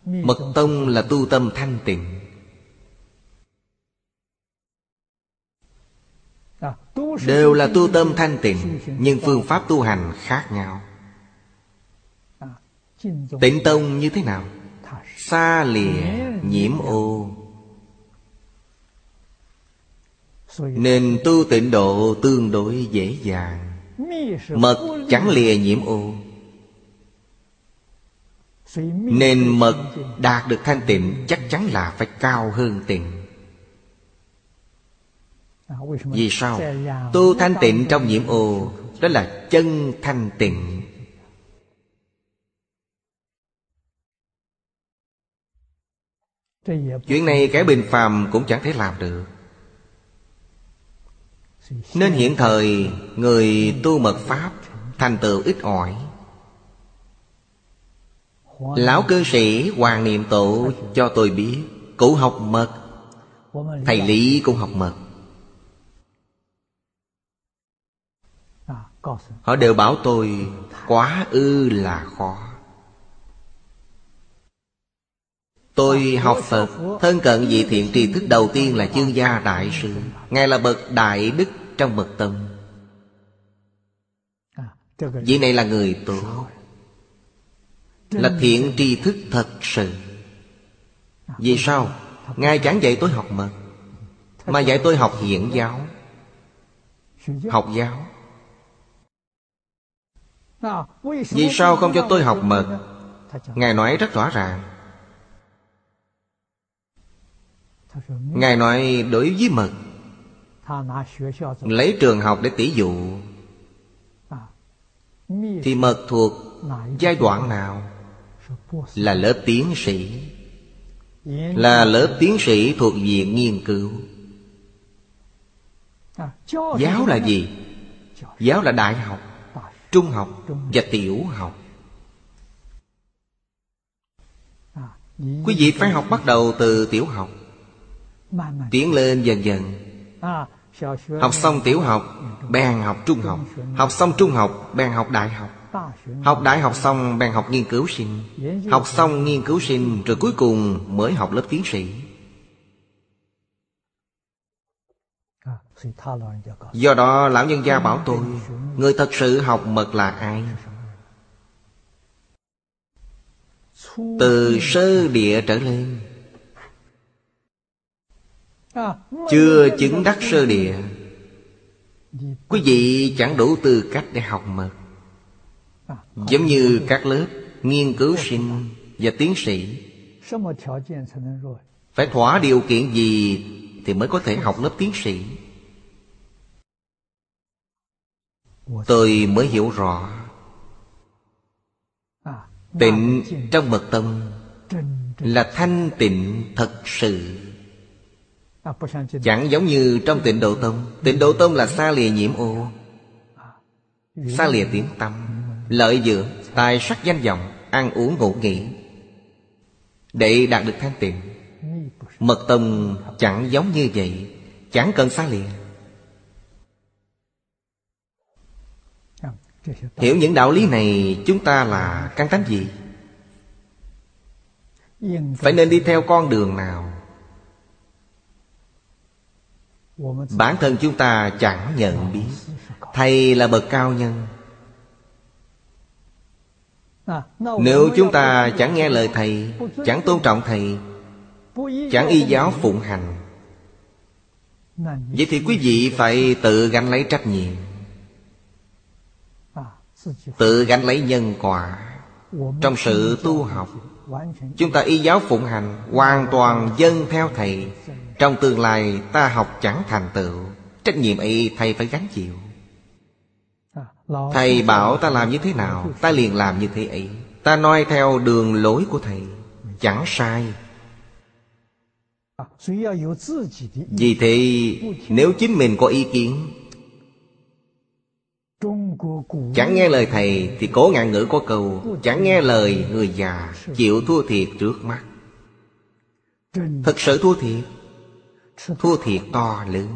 S1: Mật Tông là tu tâm thanh tịnh. Đều là tu tâm thanh tịnh, Nhưng phương pháp tu hành khác nhau. Tịnh Tông như thế nào? Xa lìa nhiễm ô. Nên tu tịnh độ tương đối dễ dàng. Mật chẳng lìa nhiễm ô. Nên mật đạt được thanh tịnh Chắc chắn là phải cao hơn tịnh. Vì sao? Tu thanh tịnh trong nhiễm ô, Đó là chân thanh tịnh. Chuyện này cái bình phàm cũng chẳng thể làm được. Nên hiện thời, Người tu mật Pháp, Thành tựu ít ỏi. Lão cư sĩ Hoàng Niệm Tổ cho tôi biết, Cụ học mật, Thầy Lý cũng học mật. Họ đều bảo tôi, Quá ư là khó. Tôi học Phật, Thân cận vị thiện tri thức đầu tiên là chương gia đại sư Ngài là bậc đại đức trong mật tâm. Vị này là người tốt. Là thiện tri thức thật sự. Vì sao? Ngài chẳng dạy tôi học mật, Mà dạy tôi học hiện giáo. Học giáo. Vì sao không cho tôi học mật? Ngài nói rất rõ ràng. Ngài nói đối với mật. Lấy trường học để tỉ dụ. Thì mật thuộc giai đoạn nào? Là lớp tiến sĩ. Là lớp tiến sĩ thuộc viện nghiên cứu. Giáo là gì? Giáo là đại học Trung học và tiểu học. Quý vị phải học bắt đầu từ tiểu học Tiến lên dần dần. Học xong tiểu học Bèn học trung học. Học xong trung học Bèn học đại học. Học đại học xong bèn học nghiên cứu sinh. Học xong nghiên cứu sinh Rồi cuối cùng mới học lớp tiến sĩ. Do đó lão nhân gia bảo tôi Người thật sự học mật là ai? Từ sơ địa trở lên chưa chứng đắc sơ địa. Quý vị chẳng đủ tư cách để học mật Giống như các lớp nghiên cứu sinh và tiến sĩ. Phải thỏa điều kiện gì thì mới có thể học lớp tiến sĩ? Tôi mới hiểu rõ. Tịnh trong mật
S2: tâm
S1: Là thanh tịnh thật sự. Chẳng giống như trong tịnh độ tông. Tịnh độ tông là xa lìa nhiễm ô Xa lìa tiếng tâm Lợi dưỡng Tài sắc danh vọng Ăn uống ngủ nghỉ. Để đạt được thanh tịnh Mật tông chẳng giống như vậy Chẳng cần xa lìa. Hiểu những đạo lý này Chúng ta là căn tánh gì? Phải nên đi theo con đường nào? bản thân chúng ta chẳng nhận biết thầy là bậc cao nhân. Nếu chúng ta chẳng nghe lời thầy, chẳng tôn trọng thầy, chẳng y giáo phụng hành, vậy thì quý vị phải tự gánh lấy trách nhiệm. Tự gánh lấy nhân quả trong sự tu học. Chúng ta y giáo phụng hành hoàn toàn dân theo thầy. Trong tương lai ta học chẳng thành tựu Trách nhiệm ấy thầy phải gánh chịu. Thầy bảo ta làm như thế nào Ta liền làm như thế ấy. Ta noi theo đường lối của thầy Chẳng sai. Vì thế nếu chính mình có ý kiến Chẳng nghe lời thầy thì cố ngạn ngữ có câu Chẳng nghe lời người già Chịu thua thiệt trước mắt. Thật sự thua thiệt? thua thiệt to lớn.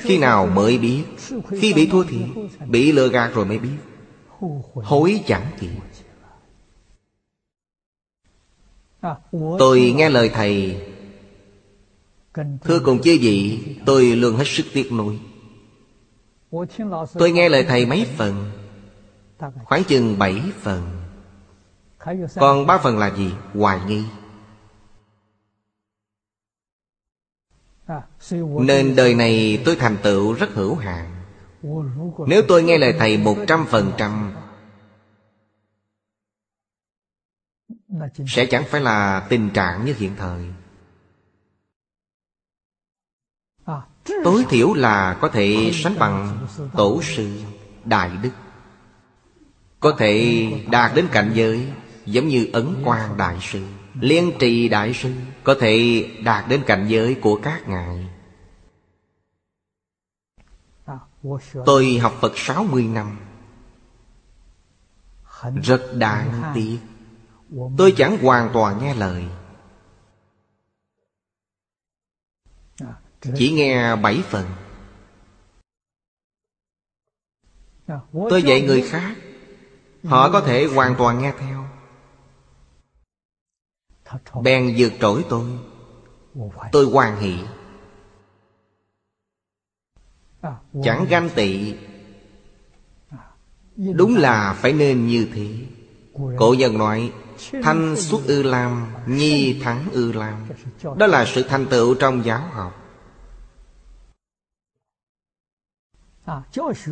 S1: Khi nào mới biết? Khi bị thua thiệt bị lừa gạt rồi mới biết. Hối chẳng kịp. Tôi nghe lời thầy. Thưa cùng chư vị, tôi luôn hết sức tiếc nuối. Tôi nghe lời thầy mấy phần? Khoảng chừng bảy phần. Còn ba phần là gì? Hoài nghi. Nên đời này tôi thành tựu rất hữu hạn. Nếu tôi nghe lời Thầy một trăm phần trăm, Sẽ chẳng phải là tình trạng như hiện thời. Tối thiểu là có thể sánh bằng tổ sư Đại Đức. Có thể đạt đến cảnh giới Giống như Ấn quan Đại Sư liên trì đại sư có thể đạt đến cảnh giới của các ngài. Tôi học Phật 60 năm. Rất đáng tiếc. Tôi chẳng hoàn toàn nghe lời. Chỉ nghe bảy phần. Tôi dạy người khác. Họ có thể hoàn toàn nghe theo. Bèn vượt trỗi tôi. Tôi hoan hỷ. Chẳng ganh tị. Đúng là phải nên như thế. Cổ nhân nói Thanh xuất ư lam Nhi thắng ư lam. Đó là sự thành tựu trong giáo học.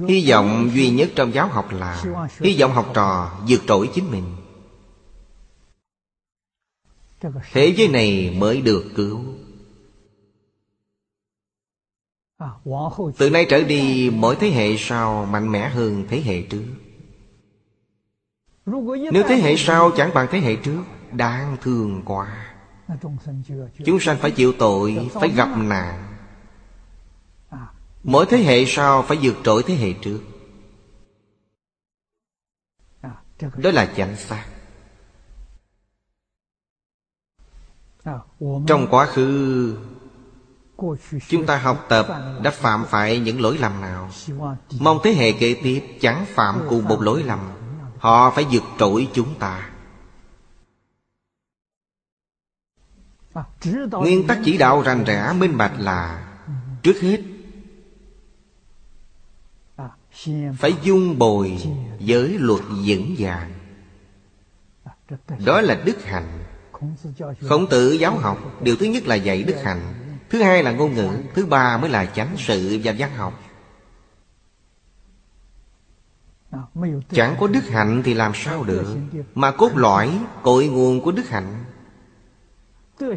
S1: Hy vọng duy nhất trong giáo học là Hy vọng học trò vượt trội chính mình. Thế giới này mới được cứu. Từ nay trở đi mỗi thế hệ sau mạnh mẽ hơn thế hệ trước. Nếu thế hệ sau chẳng bằng thế hệ trước Đang thương quá. Chúng sanh phải chịu tội, phải gặp nạn. Mỗi thế hệ sau phải vượt trội thế hệ trước. Đó là chánh xác. trong quá khứ, chúng ta học tập đã phạm phải những lỗi lầm nào? Mong thế hệ kế tiếp chẳng phạm cùng một lỗi lầm. Họ phải vượt trội chúng ta. Nguyên tắc chỉ đạo rành rẽ minh bạch là, trước hết, phải dung bồi giới luật vững vàng. Đó là đức hạnh khổng tử giáo học, điều thứ nhất là dạy đức hạnh, thứ hai là ngôn ngữ, thứ ba mới là chánh sự và văn học. Chẳng có đức hạnh thì làm sao được, mà cốt lõi, cội nguồn của đức hạnh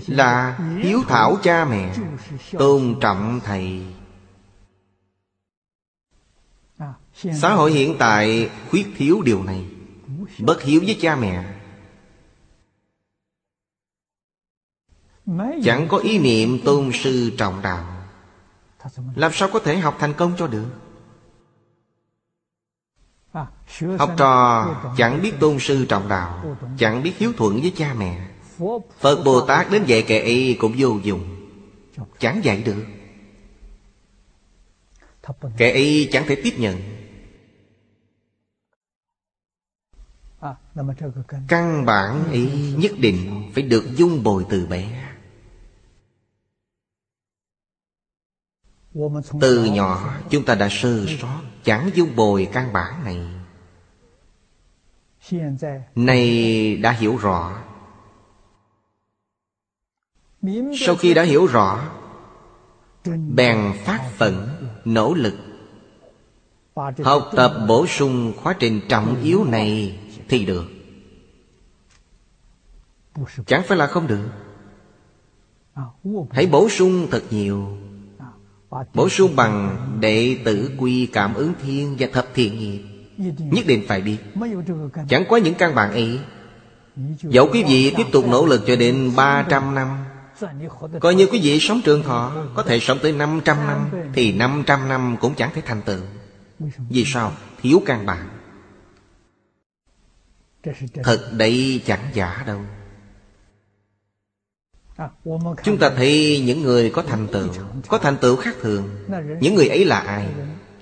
S1: là hiếu thảo cha mẹ, tôn trọng thầy. Xã hội hiện tại khuyết thiếu điều này, bất hiếu với cha mẹ. Chẳng có ý niệm tôn sư trọng đạo. Làm sao có thể học thành công cho được? Học trò chẳng biết tôn sư trọng đạo Chẳng biết hiếu thuận với cha mẹ. Phật Bồ Tát đến dạy kẻ y cũng vô dụng. Chẳng dạy được. Kẻ y chẳng thể tiếp nhận. Căn bản ý nhất định phải được dung bồi từ bé. Từ nhỏ chúng ta đã sơ sót. Chẳng dung bồi căn bản này. Nay đã hiểu rõ. Sau khi đã hiểu rõ Bèn phát phận, nỗ lực. Học tập bổ sung khóa trình trọng yếu này Thì được. Chẳng phải là không được. Hãy bổ sung thật nhiều. Bổ sung bằng đệ tử quy cảm ứng thiên và thập thiện nghiệp. Nhất định phải biết Chẳng có những căn bản ấy. Dẫu quý vị tiếp tục nỗ lực cho đến 300 năm, Coi như quý vị sống trường thọ, Có thể sống tới 500 năm, Thì 500 năm cũng chẳng thể thành tựu. Vì sao? Thiếu căn bản. Thật đây chẳng giả đâu. Chúng ta thấy những người có thành tựu, Có thành tựu khác thường. Những người ấy là ai?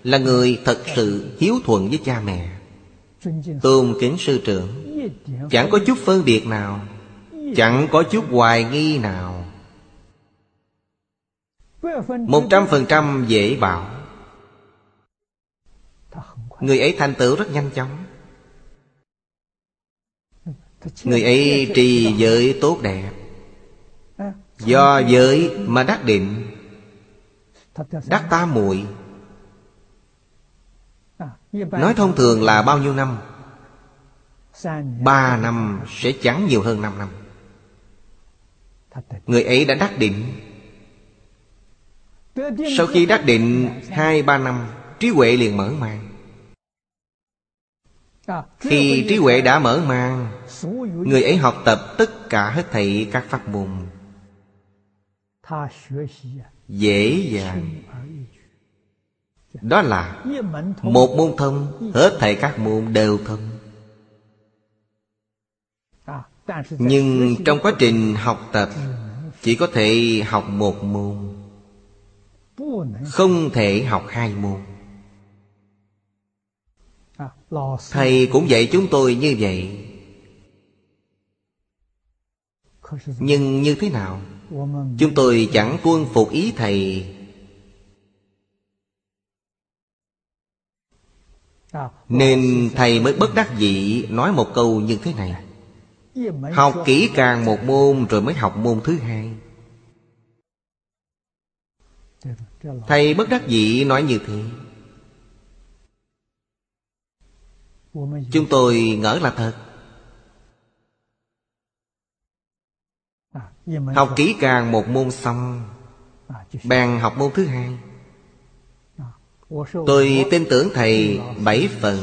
S1: Là người thật sự hiếu thuận với cha mẹ. Tôn kính sư trưởng, Chẳng có chút phân biệt nào, Chẳng có chút hoài nghi nào. Một trăm phần trăm dễ bảo. Người ấy thành tựu rất nhanh chóng. Người ấy trì giới tốt đẹp. Do giới mà đắc định, Đắc ta muội. Nói thông thường là bao nhiêu năm? Ba năm sẽ chẳng nhiều hơn năm năm. Người ấy đã đắc định. Sau khi đắc định hai, ba năm, Trí huệ liền mở mang. Khi trí huệ đã mở mang, Người ấy học tập tất cả hết thảy các pháp môn dễ dàng。đó là một môn thông hết thầy các môn đều thông. Nhưng trong quá trình học tập chỉ có thể học một môn. không thể học hai môn.
S2: À,
S1: thầy cũng dạy chúng tôi như vậy. Nhưng như thế nào? Chúng tôi chẳng tuân phục ý Thầy. Nên Thầy mới bất đắc dĩ nói một câu như thế này. Học kỹ càng một môn rồi mới học môn thứ hai. Thầy bất đắc dĩ nói như thế. Chúng tôi ngỡ là thật. Học kỹ càng một môn xong Bèn học môn thứ hai. Tôi tin tưởng Thầy bảy phần.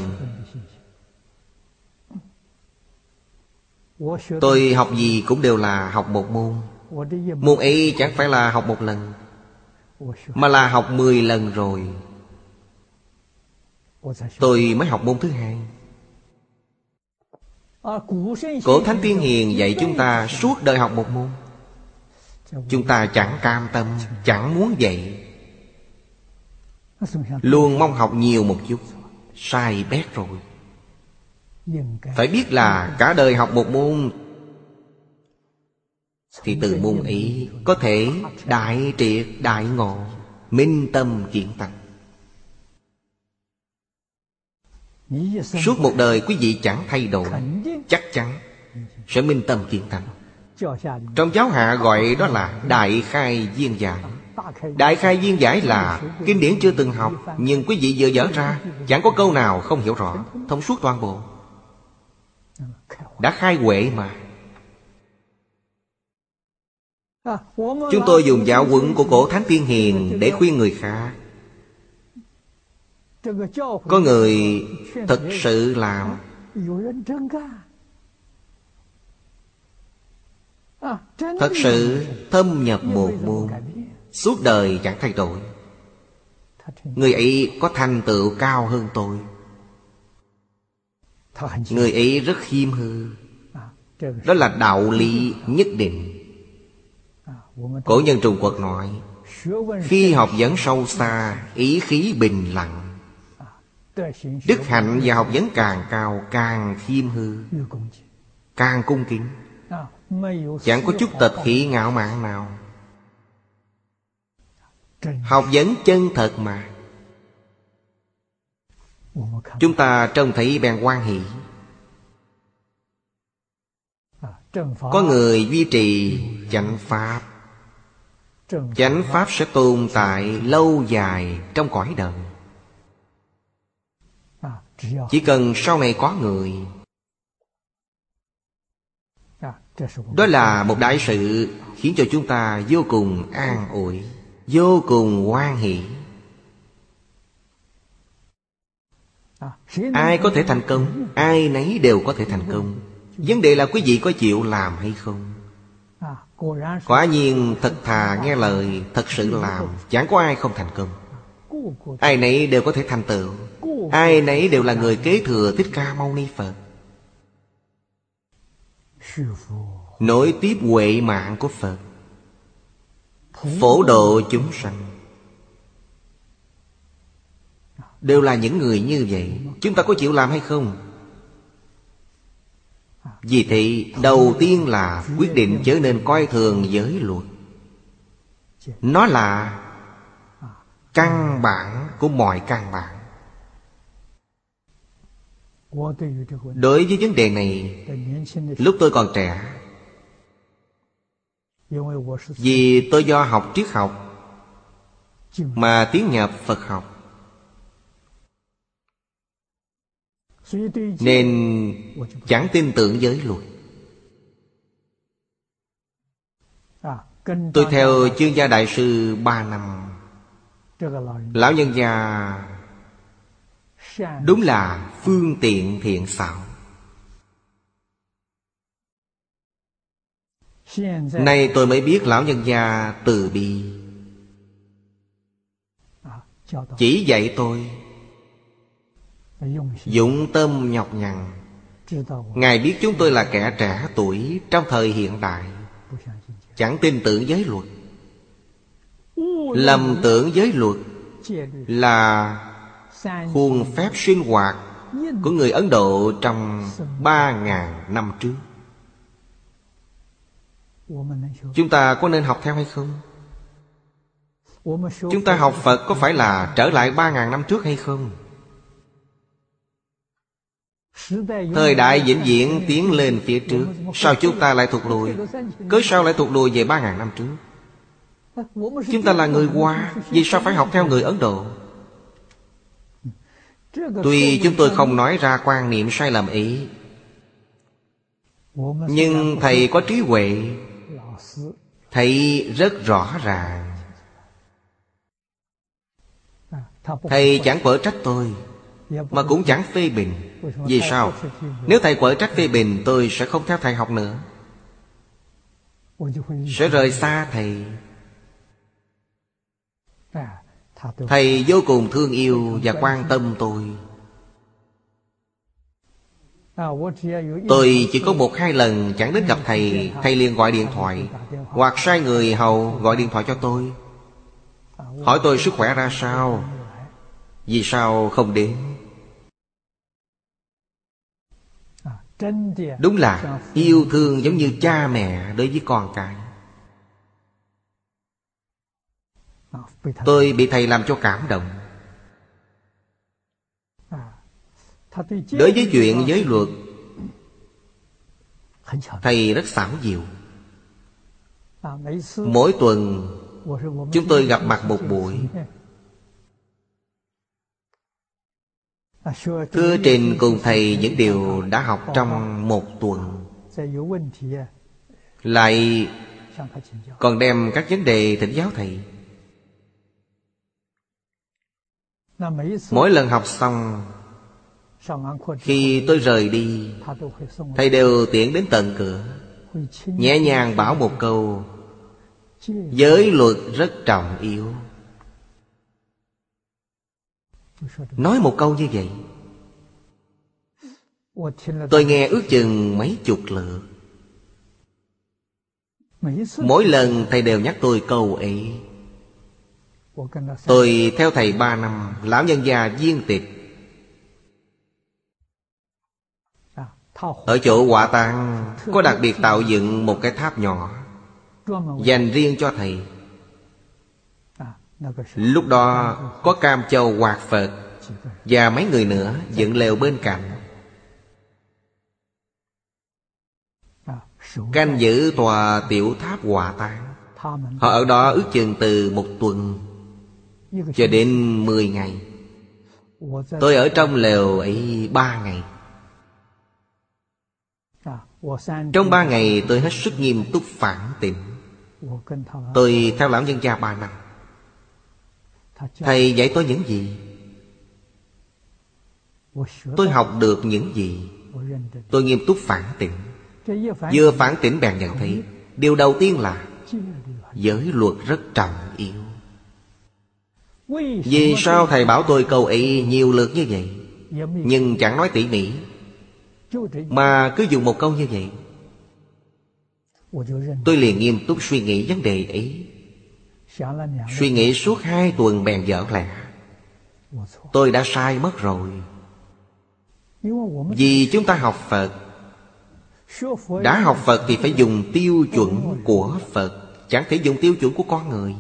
S1: Tôi học gì cũng đều là học một môn. Môn ấy chẳng phải là học một lần Mà là học mười lần rồi. Tôi mới học môn thứ hai. Cổ Thánh Tiên Hiền dạy chúng ta suốt đời học một môn. Chúng ta chẳng cam tâm, Chẳng muốn
S2: vậy.
S1: Luôn mong học nhiều một chút, Sai bét rồi. Phải biết là cả đời học một môn, Thì từ môn ý Có thể đại triệt, đại ngộ, Minh tâm kiện
S2: tăng
S1: Suốt một đời quý vị chẳng thay đổi, Chắc chắn Sẽ minh tâm kiện
S2: tăng
S1: trong giáo hạ gọi đó là Đại khai viên giải. Đại khai viên giải là Kinh điển chưa từng học, Nhưng quý vị vừa dở ra, Chẳng có câu nào không hiểu rõ, Thông suốt toàn bộ. Đã khai huệ mà. Chúng tôi dùng giáo huấn của cổ Thánh Tiên Hiền Để khuyên người khác. Có người thật sự làm. Thật sự thâm nhập một môn, Suốt đời chẳng thay đổi. Người ấy có thành tựu cao hơn tôi. Người ấy rất khiêm hư. Đó là đạo lý nhất định. Cổ nhân Trung Quốc nói Khi học vấn sâu xa, Ý khí bình lặng. Đức hạnh và học vấn càng cao, Càng khiêm hư, Càng cung kính. Chẳng có chút tật khí ngạo mạn nào. Học vấn chân thật mà. Chúng ta trông thấy bèn quan hỷ. Có người duy trì chánh pháp. Chánh pháp sẽ tồn tại lâu dài trong cõi đời. Chỉ cần sau này có người đó là một đại sự Khiến cho chúng ta vô cùng an ủi, Vô cùng hoan hỷ. Ai có thể thành công, Ai nấy đều có thể thành công. Vấn đề là quý vị có chịu làm hay không? Quả nhiên, thật thà nghe lời, Thật sự làm, Chẳng có ai không thành công. Ai nấy đều có thể thành tựu. Ai nấy đều là người kế thừa Thích Ca Mâu Ni Phật. Nối tiếp huệ mạng của Phật. Phổ độ chúng sanh. Đều là những người như vậy. Chúng ta có chịu làm hay không? Vì thị đầu tiên là quyết định trở nên coi thường giới luật. Nó là căn bản của mọi căn bản. Đối với vấn đề này Lúc tôi còn trẻ Vì tôi do học triết học Mà tiến nhập Phật học. Nên chẳng tin tưởng giới luật. Tôi theo chuyên gia đại sư ba năm. Lão nhân gia Đúng là phương tiện thiện xảo. Nay tôi mới biết lão nhân gia từ bi. Chỉ dạy tôi. Dụng tâm nhọc nhằn. Ngài biết chúng tôi là kẻ trẻ tuổi Trong thời hiện đại. Chẳng tin tưởng giới luật. Lầm tưởng giới luật Là khuôn phép sinh hoạt Của người Ấn Độ trong ba ngàn năm trước. Chúng ta có nên học theo hay không? Chúng ta học Phật có phải là trở lại ba ngàn năm trước hay không? Thời đại vĩnh viễn tiến lên phía trước Sao chúng ta lại thụt lùi? Cớ sao lại thụt lùi về ba ngàn năm trước? Chúng ta là người Hoa Vì sao phải học theo người Ấn Độ Tuy chúng tôi không nói ra quan niệm sai lầm ấy, Nhưng Thầy có trí huệ, Thầy rất rõ ràng. Thầy chẳng quở trách tôi, Mà cũng chẳng phê bình. Vì sao? Nếu thầy quở trách phê bình, Tôi sẽ không theo thầy học nữa. Sẽ rời xa thầy. Thầy vô cùng thương yêu và quan tâm tôi. Tôi chỉ có một hai lần chẳng đến gặp thầy. Thầy liền gọi điện thoại. Hoặc sai người hầu gọi điện thoại cho tôi. Hỏi tôi sức khỏe ra sao? Vì sao không đến? Đúng là yêu thương giống như cha mẹ đối với con cái. Tôi bị thầy làm cho cảm động. Đối với chuyện giới luật Thầy rất xảo diệu. Mỗi tuần Chúng tôi gặp mặt một buổi. Thưa trình cùng thầy những điều đã học trong một tuần. Lại còn đem các vấn đề thỉnh giáo thầy Mỗi lần học xong, Khi tôi rời đi, Thầy đều tiễn đến tận cửa, Nhẹ nhàng bảo một câu, Giới luật rất trọng yếu. Nói một câu như vậy, Tôi nghe ước chừng mấy chục lượt. Mỗi lần thầy đều nhắc tôi câu ấy Tôi theo thầy ba năm, Lão nhân già viên tịch Ở chỗ quả tang, Có đặc biệt tạo dựng một cái tháp nhỏ, Dành riêng cho thầy. Lúc đó, có cam châu hoạt Phật Và mấy người nữa dựng lều bên cạnh. Canh giữ tòa tiểu tháp hòa tan Họ ở đó ước chừng từ một tuần. Cho đến mười ngày. Tôi ở trong lều ấy ba ngày. Trong ba ngày tôi hết sức nghiêm túc phản tịnh Tôi theo lão nhân gia ba năm. Thầy dạy tôi những gì? Tôi học được những gì? Tôi nghiêm túc phản tỉnh. Vừa phản tỉnh bèn nhận thấy Điều đầu tiên là Giới luật rất trọng yếu Vì sao thầy bảo tôi câu ấy nhiều lượt như vậy? Nhưng chẳng nói tỉ mỉ Mà cứ dùng một câu như vậy. Tôi liền nghiêm túc suy nghĩ vấn đề ấy. Suy nghĩ suốt hai tuần bèn dở lẽ Tôi đã sai mất rồi. Vì chúng ta học Phật Đã học Phật thì phải dùng tiêu chuẩn của Phật Chẳng thể dùng tiêu chuẩn của con người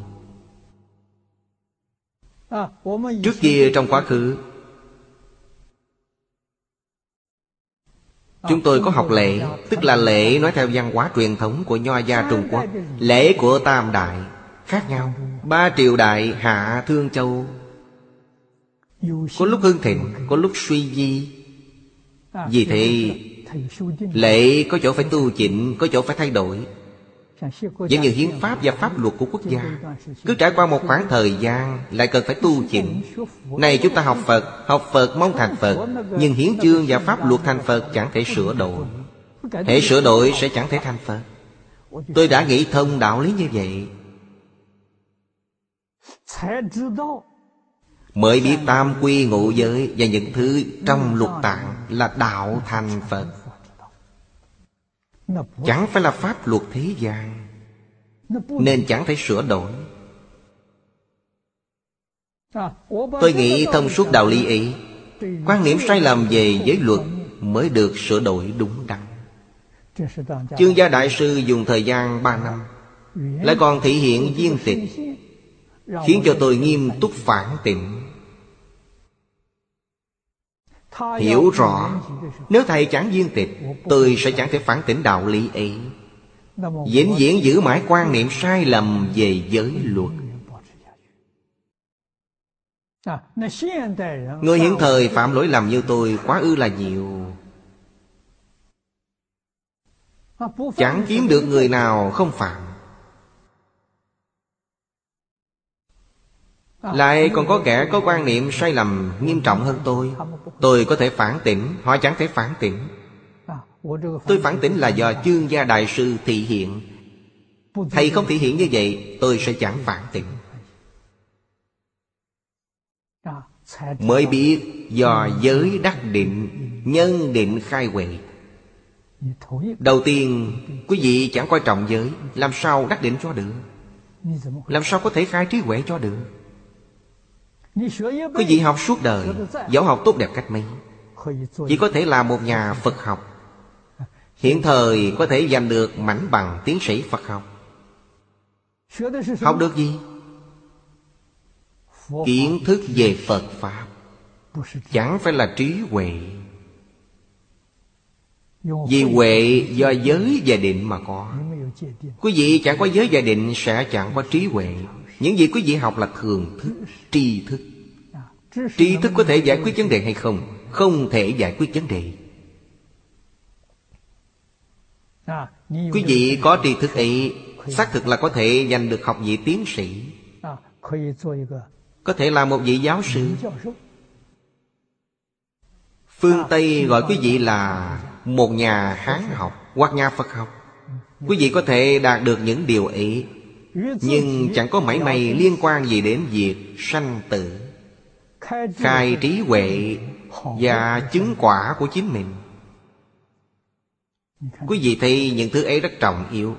S1: Trước kia trong quá khứ. Chúng tôi có học lễ Tức là lễ nói theo văn hóa truyền thống của Nho gia Trung Quốc. Lễ của Tam Đại Khác nhau. Ba triều đại hạ Thương Châu. Có lúc hưng thịnh Có lúc suy di. Vì thế Lễ có chỗ phải tu chỉnh Có chỗ phải thay đổi Giống như hiến pháp và pháp luật của quốc gia. Cứ trải qua một khoảng thời gian, Lại cần phải tu chỉnh. Này chúng ta học Phật Học Phật mong thành Phật, Nhưng hiến chương và pháp luật thành Phật Chẳng thể sửa đổi. Hệ sửa đổi sẽ chẳng thể thành Phật. Tôi đã nghĩ thông đạo lý như vậy. Mới biết tam quy ngụ giới Và những thứ trong lục tạng Là đạo thành Phật. Chẳng phải là pháp luật thế gian, Nên chẳng thể sửa đổi. Tôi nghĩ thông suốt đạo lý ấy, Quan niệm sai lầm về giới luật Mới được sửa đổi đúng đắn. Chương gia đại sư dùng thời gian ba năm, Lại còn thể hiện viên tịch, Khiến cho tôi nghiêm túc phản tịnh Hiểu rõ, Nếu thầy chẳng viên tịch, Tôi sẽ chẳng thể phản tỉnh đạo lý ấy. Diễn diễn giữ mãi quan niệm sai lầm về giới luật. Người hiện thời phạm lỗi lầm như tôi quá ư là nhiều. Chẳng kiếm được người nào không phạm. Lại còn có kẻ có quan niệm sai lầm nghiêm trọng hơn tôi. Tôi có thể phản tỉnh, Họ chẳng thể phản tỉnh. Tôi phản tỉnh là do chương gia đại sư thị hiện. Thầy không thị hiện như vậy, Tôi sẽ chẳng phản tỉnh. Mới biết do giới đắc định, Nhân định khai huệ. Đầu tiên, Quý vị chẳng coi trọng giới, Làm sao đắc định cho được? Làm sao có thể khai trí huệ cho được? Quý vị học suốt đời, Giáo học tốt đẹp cách mấy? Chỉ có thể là một nhà Phật học. Hiện thời có thể giành được mảnh bằng tiến sĩ Phật học. Học được gì? Kiến thức về Phật Pháp. Chẳng phải là trí huệ. Vì huệ do giới và định mà có. Quý vị chẳng có giới và định Sẽ chẳng có trí huệ. Những gì quý vị học là thường thức, Tri thức. Tri thức có thể giải quyết vấn đề hay không? Không thể giải quyết vấn đề. Quý vị có tri thức ấy, Xác thực là có thể giành được học vị tiến sĩ. Có thể là một vị giáo sư. Phương Tây gọi quý vị là Một nhà Hán học Hoặc nhà Phật học. Quý vị có thể đạt được những điều ấy nhưng chẳng có mảy may liên quan gì đến việc sanh tử. Khai trí huệ và chứng quả của chính mình. Quý vị thấy những thứ ấy rất trọng yếu.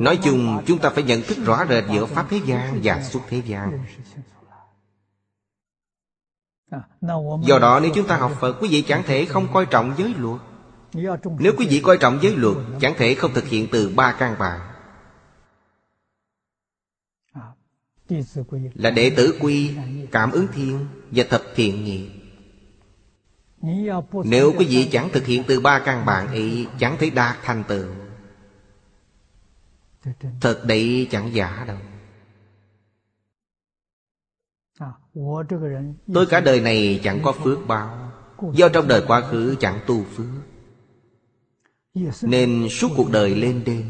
S1: Nói chung, chúng ta phải nhận thức rõ rệt giữa pháp thế gian và xuất thế gian. Do đó, nếu chúng ta học phật, quý vị chẳng thể không coi trọng giới luật. Nếu quý vị coi trọng giới luật Chẳng thể không thực hiện từ ba căn bản Là đệ tử quy Cảm ứng thiên Và thập thiện nghiệp Nếu quý vị chẳng thực hiện từ ba căn bản ấy Chẳng thể đạt thành tựu Thật đấy chẳng giả đâu. Tôi cả đời này chẳng có phước bao, Do trong đời quá khứ chẳng tu phước. Nên suốt cuộc đời lên đêm.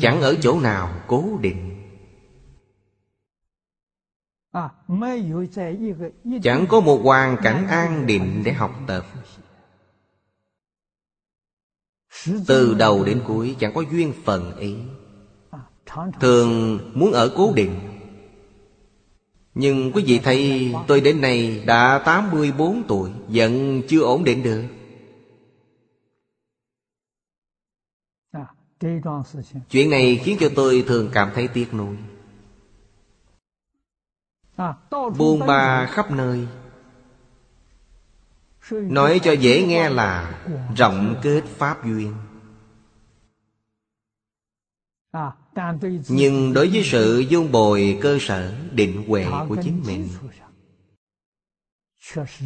S1: Chẳng ở chỗ nào cố định. Chẳng có một hoàn cảnh an định để học tập. Từ đầu đến cuối chẳng có duyên
S2: phần ý
S1: Thường muốn ở cố định. Nhưng quý vị thấy tôi đến nay đã 84 tuổi vẫn chưa ổn định được. Chuyện này khiến cho tôi thường cảm thấy tiếc nuối.
S2: Buồn
S1: ba khắp nơi. Nói cho dễ nghe là Rộng kết pháp duyên. Nhưng đối với sự dung bồi cơ sở định huệ của chính mình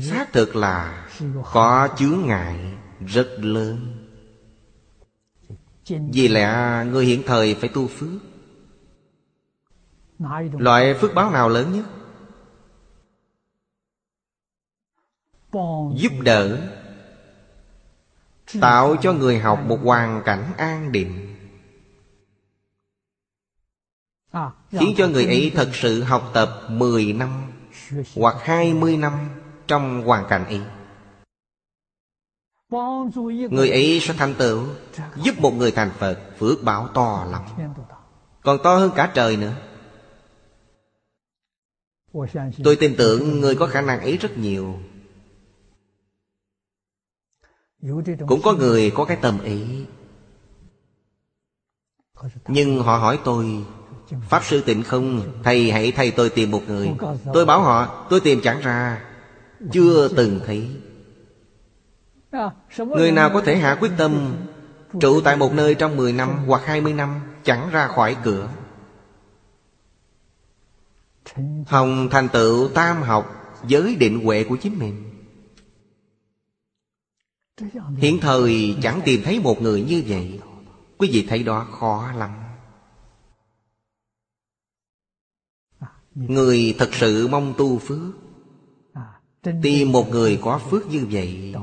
S1: Xác thực là có chướng ngại rất lớn. Vì lẽ người hiện thời phải tu phước. Loại phước báo nào lớn nhất? Giúp đỡ. Tạo cho người học một hoàn cảnh an định. Khiến cho người ấy thật sự học tập 10 năm Hoặc 20 năm Trong hoàn cảnh ấy. Người ấy sẽ thành tựu, Giúp một người thành Phật, Phước báo to lắm. Còn to hơn cả trời nữa. Tôi tin tưởng người có khả năng ấy rất nhiều. Cũng có người có cái tầm ấy Nhưng họ hỏi tôi, Pháp sư tịnh không? Thầy hãy thầy tôi tìm một người. Tôi bảo họ, tôi tìm chẳng ra, Chưa từng thấy. Người nào có thể hạ quyết tâm Trụ tại một nơi trong 10 năm hoặc 20 năm Chẳng ra khỏi cửa. Hồng thành tựu tam học Giới định huệ của chính mình. Hiện thời chẳng tìm thấy một người như vậy. Quý vị thấy đó khó lắm. Người thật sự mong tu phước. Tìm một người có phước như vậy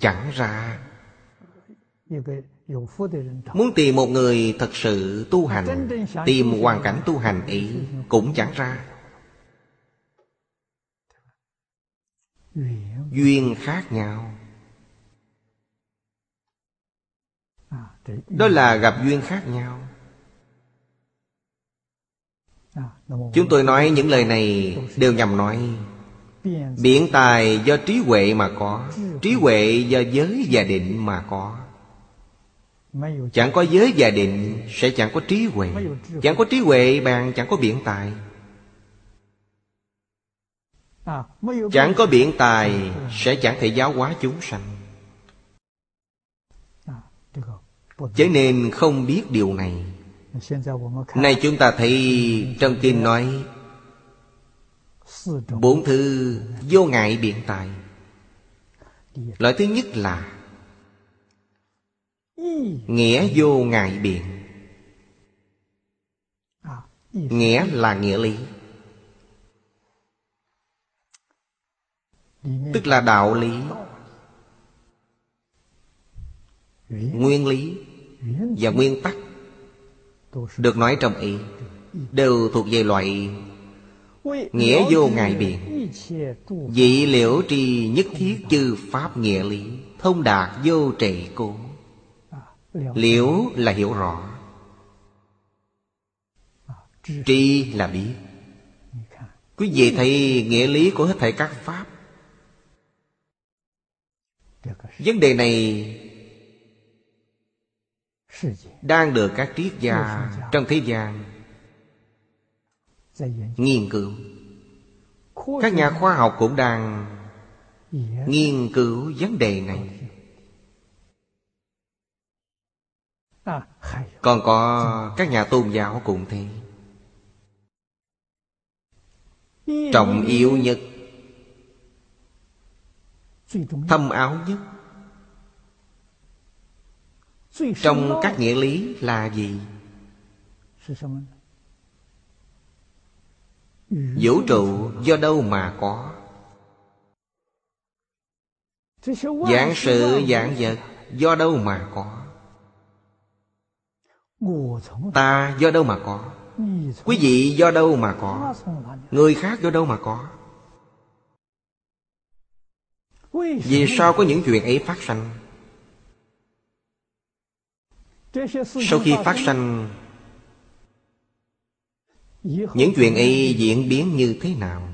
S1: Chẳng ra. Muốn tìm một người thật sự tu hành Tìm hoàn cảnh tu hành ấy Cũng chẳng ra. Duyên. Khác nhau. Đó là gặp duyên khác nhau. Chúng tôi nói những lời này Đều nhằm nói biện tài do trí huệ mà có, trí huệ do giới và định mà có. Chẳng có giới và định sẽ chẳng có trí huệ. Chẳng có trí huệ, bạn chẳng có biện tài. Chẳng có biện tài sẽ chẳng thể giáo hóa chúng sanh. Chớ nên không biết điều này. Nay chúng ta thấy trong kinh nói Bốn thứ vô ngại biện tài. Loại thứ nhất là Nghĩa vô ngại biện. Nghĩa là nghĩa lý. Tức là đạo lý. Nguyên lý Và nguyên tắc. Được nói trong ý Đều thuộc về loại Nghĩa vô ngại biện. Dị liễu tri nhất thiết chư pháp nghĩa lý, Thông đạt vô trệ cố. Liễu là hiểu rõ. Tri là biết. Quý vị thấy nghĩa lý của hết thảy các pháp. Vấn đề này Đang được các triết gia trong thế gian nghiên cứu. Các nhà khoa học cũng đang nghiên cứu vấn đề này. Còn có các nhà tôn giáo cũng thế. Trọng yếu nhất. Thâm áo nhất. Trong các nghĩa lý là gì? vũ trụ do đâu mà có? Giảng sự, giảng vật do đâu mà có? Ta do đâu mà có? Quý vị do đâu mà có? Người khác do đâu mà có? Vì sao có những chuyện ấy phát sanh? Sau khi phát sanh những chuyện ấy diễn biến như thế nào?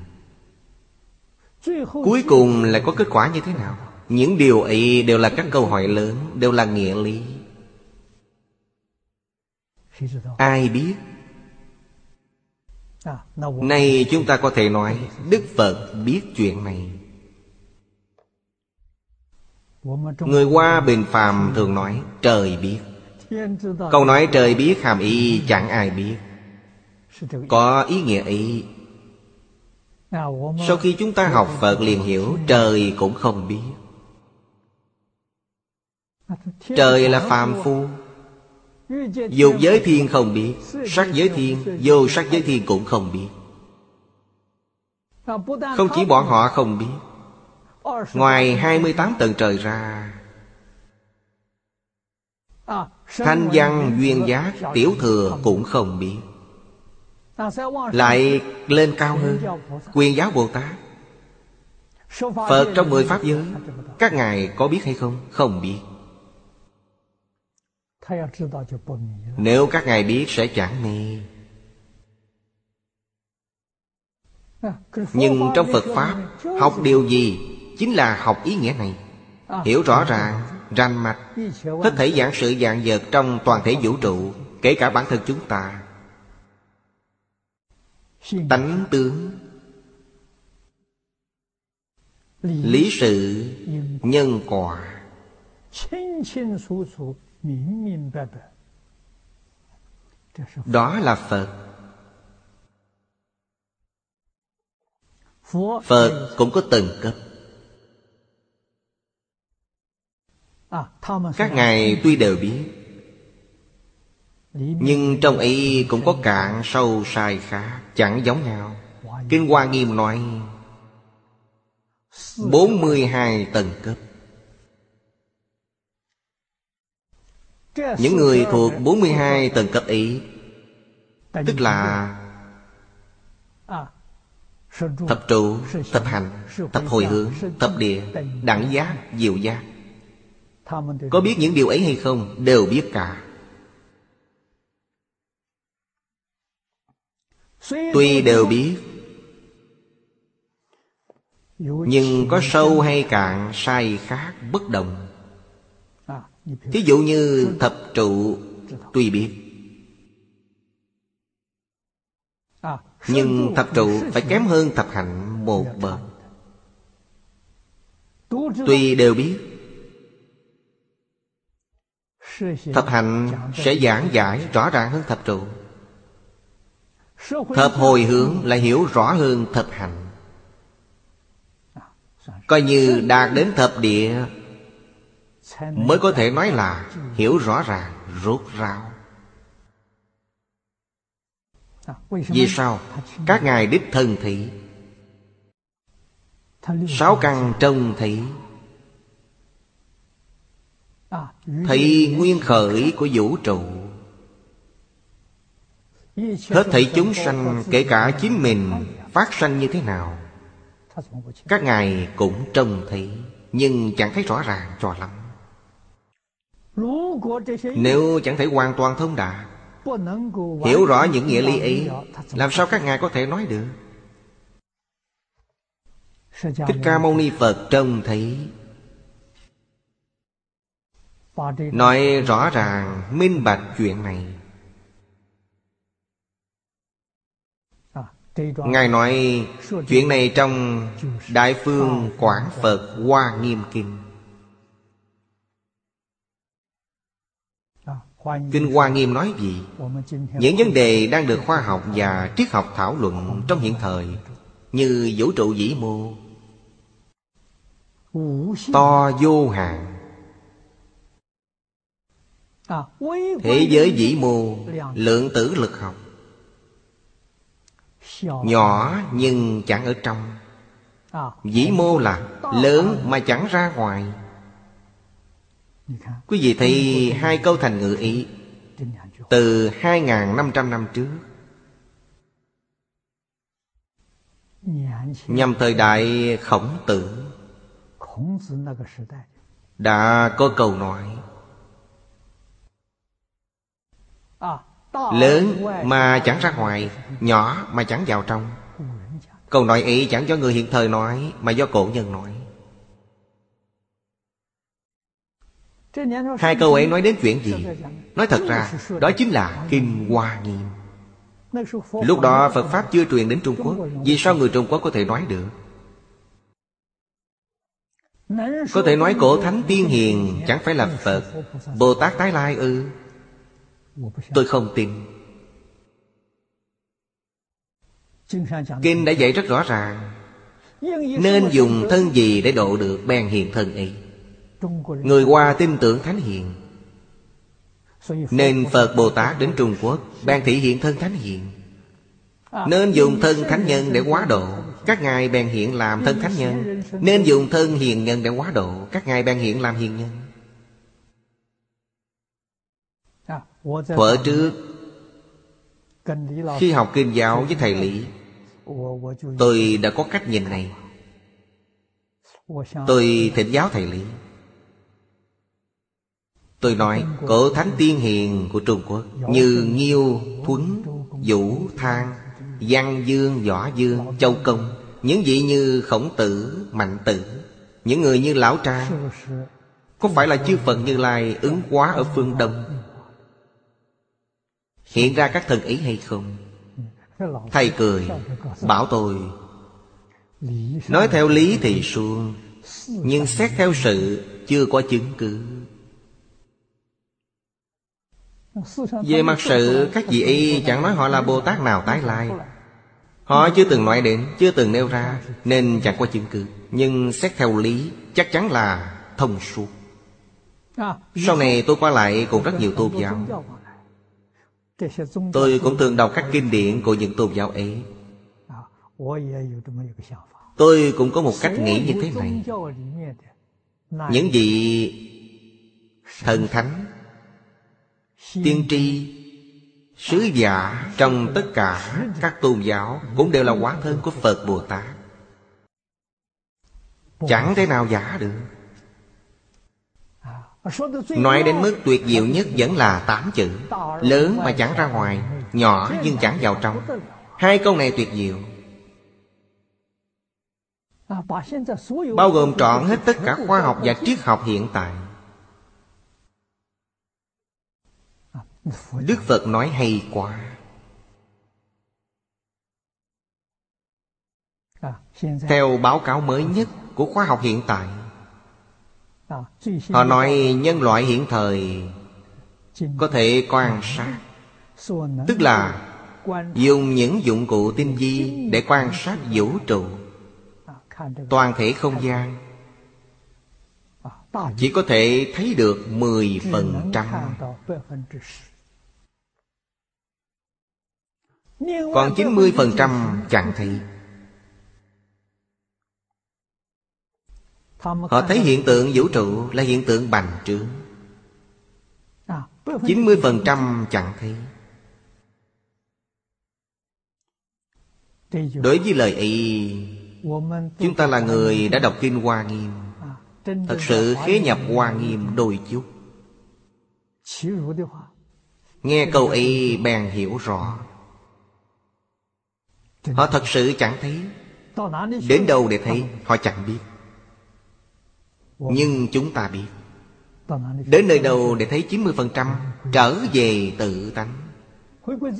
S1: Cuối cùng là có kết quả như thế nào? Những điều ấy đều là các câu hỏi lớn, Đều là nghĩa lý. Ai biết? Nay chúng ta có thể nói Đức Phật biết chuyện này. Người qua bình phàm thường nói, Trời biết. Câu nói trời biết hàm ý chẳng ai biết. Có ý nghĩa
S2: ấy.
S1: Sau khi chúng ta học Phật liền hiểu Trời cũng không biết. Trời là phàm phu. Dục giới thiên không biết Sắc giới thiên Vô sắc giới thiên cũng không biết. Không chỉ bọn họ không biết. Ngoài 28 tầng trời ra Thanh văn duyên giác Tiểu thừa cũng không biết lại lên cao hơn. Quyền giáo bồ tát. Phật trong
S2: mười
S1: pháp giới, các ngài có biết hay không? Không biết. Nếu các ngài biết sẽ chẳng mê. Nhưng trong phật pháp, học điều gì chính là học ý nghĩa này. Hiểu rõ ràng, rành mạch, hết thể dạng sự dạng vật trong toàn thể vũ trụ, kể cả bản thân chúng ta tánh tướng. Lý sự nhân quả. Đó là phật. Phật cũng có từng cấp. Các ngài tuy đều biết nhưng trong ấy cũng có cạn sâu sai khác Chẳng giống nhau. Kinh Hoa Nghiêm nói 42 tầng cấp. Những người thuộc 42 tầng cấp
S2: ý
S1: Tức là Thập trụ, thập hành, thập hồi hướng, thập địa, đẳng giác, diệu giác. Có biết những điều ấy hay không? Đều biết cả. tuy đều biết, nhưng có sâu hay cạn sai khác bất đồng. Thí dụ như thập trụ tuy biết. Nhưng thập trụ phải kém hơn thập hạnh một bậc. Tuy đều biết, thập hạnh sẽ giảng giải rõ ràng hơn thập trụ thập hồi hướng là hiểu rõ hơn thập hạnh Coi như đạt đến thập địa Mới có thể nói là hiểu rõ ràng, rốt ráo. Vì sao? Các ngài đích thân thị Sáu căn trông thị. Thị nguyên khởi của vũ trụ Hết thảy chúng sanh, kể cả chính mình, Phát sanh như thế nào, Các ngài cũng trông thấy, Nhưng chẳng thấy rõ ràng cho lắm. Nếu chẳng thể hoàn toàn thông đạt, Hiểu rõ những nghĩa lý ấy, Làm sao các ngài có thể nói được? Thích Ca Mâu Ni Phật trông thấy, Nói rõ ràng, minh bạch chuyện này. Ngài nói chuyện này trong Đại Phương Quảng Phật Hoa Nghiêm Kinh Kinh Hoa Nghiêm nói gì? Những vấn đề đang được khoa học và triết học thảo luận trong hiện thời, Như vũ trụ vĩ mô, To vô hạn, Thế giới vĩ mô, Lượng tử lực học Nhỏ. Nhưng chẳng ở trong. Vĩ mô là lớn mà chẳng ra ngoài. Quý vị thấy hai câu thành ngữ ý Từ 2.500 năm trước. Nhằm thời đại khổng tử. Đã có câu nói Lớn mà chẳng ra ngoài, Nhỏ mà chẳng vào trong. Câu nói ấy chẳng do người hiện thời nói, Mà do cổ nhân nói. Hai câu ấy nói đến chuyện gì? Nói thật ra, Đó chính là Kinh Hoa Nghiêm. Lúc đó Phật Pháp chưa truyền đến Trung Quốc, Vì sao người Trung Quốc có thể nói được? Có thể nói cổ thánh tiên hiền Chẳng phải là Phật, Bồ Tát Tái Lai ư? Tôi không tin. Kinh đã dạy rất rõ ràng. Nên dùng thân gì để độ được bèn hiền thân ấy? Người Hoa tin tưởng Thánh Hiền. Nên Phật Bồ Tát đến Trung Quốc Ban thị hiện thân Thánh Hiền. Nên dùng thân Thánh Nhân để quá độ, Các ngài bèn hiện làm thân Thánh Nhân. Nên dùng thân Hiền Nhân để quá độ, Các ngài bèn hiện làm Hiền Nhân. Thuở trước Khi học kinh giáo với thầy Lý Tôi đã có cách nhìn này. Tôi thỉnh giáo thầy Lý. Tôi nói cổ thánh tiên hiền của Trung Quốc Như Nghiêu, Thuấn, Vũ, Thang Văn Dương, Võ Dương, Châu Công Những vị như Khổng Tử, Mạnh Tử Những người như Lão Trang Có phải là chư Phật Như Lai ứng hóa ở phương Đông Hiện ra các thần ý hay không? Thầy cười, Bảo tôi, Nói theo lý thì suông, Nhưng xét theo sự Chưa có chứng cứ. Về mặt sự, Các vị y chẳng nói họ là Bồ Tát nào tái lai. Họ chưa từng nói đến, Chưa từng nêu ra, Nên chẳng có chứng cứ. Nhưng xét theo lý, Chắc chắn là thông suốt. Sau này tôi qua lại cùng rất nhiều tôn giáo. Tôi cũng thường đọc các kinh điển của những tôn giáo ấy. Tôi cũng có một cách nghĩ như thế này. Những vị thần thánh Tiên tri Sứ giả trong tất cả các tôn giáo Cũng đều là hóa thân của Phật Bồ Tát. Chẳng thể nào giả được Nói đến mức tuyệt diệu nhất vẫn là tám chữ. Lớn mà chẳng ra ngoài, Nhỏ nhưng chẳng vào trong. Hai câu này tuyệt diệu. Bao gồm trọn hết tất cả khoa học và triết học hiện tại. Đức Phật nói hay quá. Theo báo cáo mới nhất của khoa học hiện tại Họ nói nhân loại hiện thời Có thể quan sát. Tức là Dùng những dụng cụ tinh vi Để quan sát vũ trụ. Toàn thể không gian Chỉ có thể thấy được 10% Còn 90% chẳng thấy. Họ thấy hiện tượng vũ trụ là hiện tượng bành trướng. 90% chẳng thấy. Đối với lời ấy Chúng ta là người đã đọc Kinh Hoa Nghiêm. Thật sự khế nhập Hoa Nghiêm đôi chút. Nghe câu ấy bèn hiểu rõ. Họ thật sự chẳng thấy. Đến đâu để thấy Họ chẳng biết. Nhưng chúng ta biết Đến nơi đâu để thấy 90% Trở về tự tánh.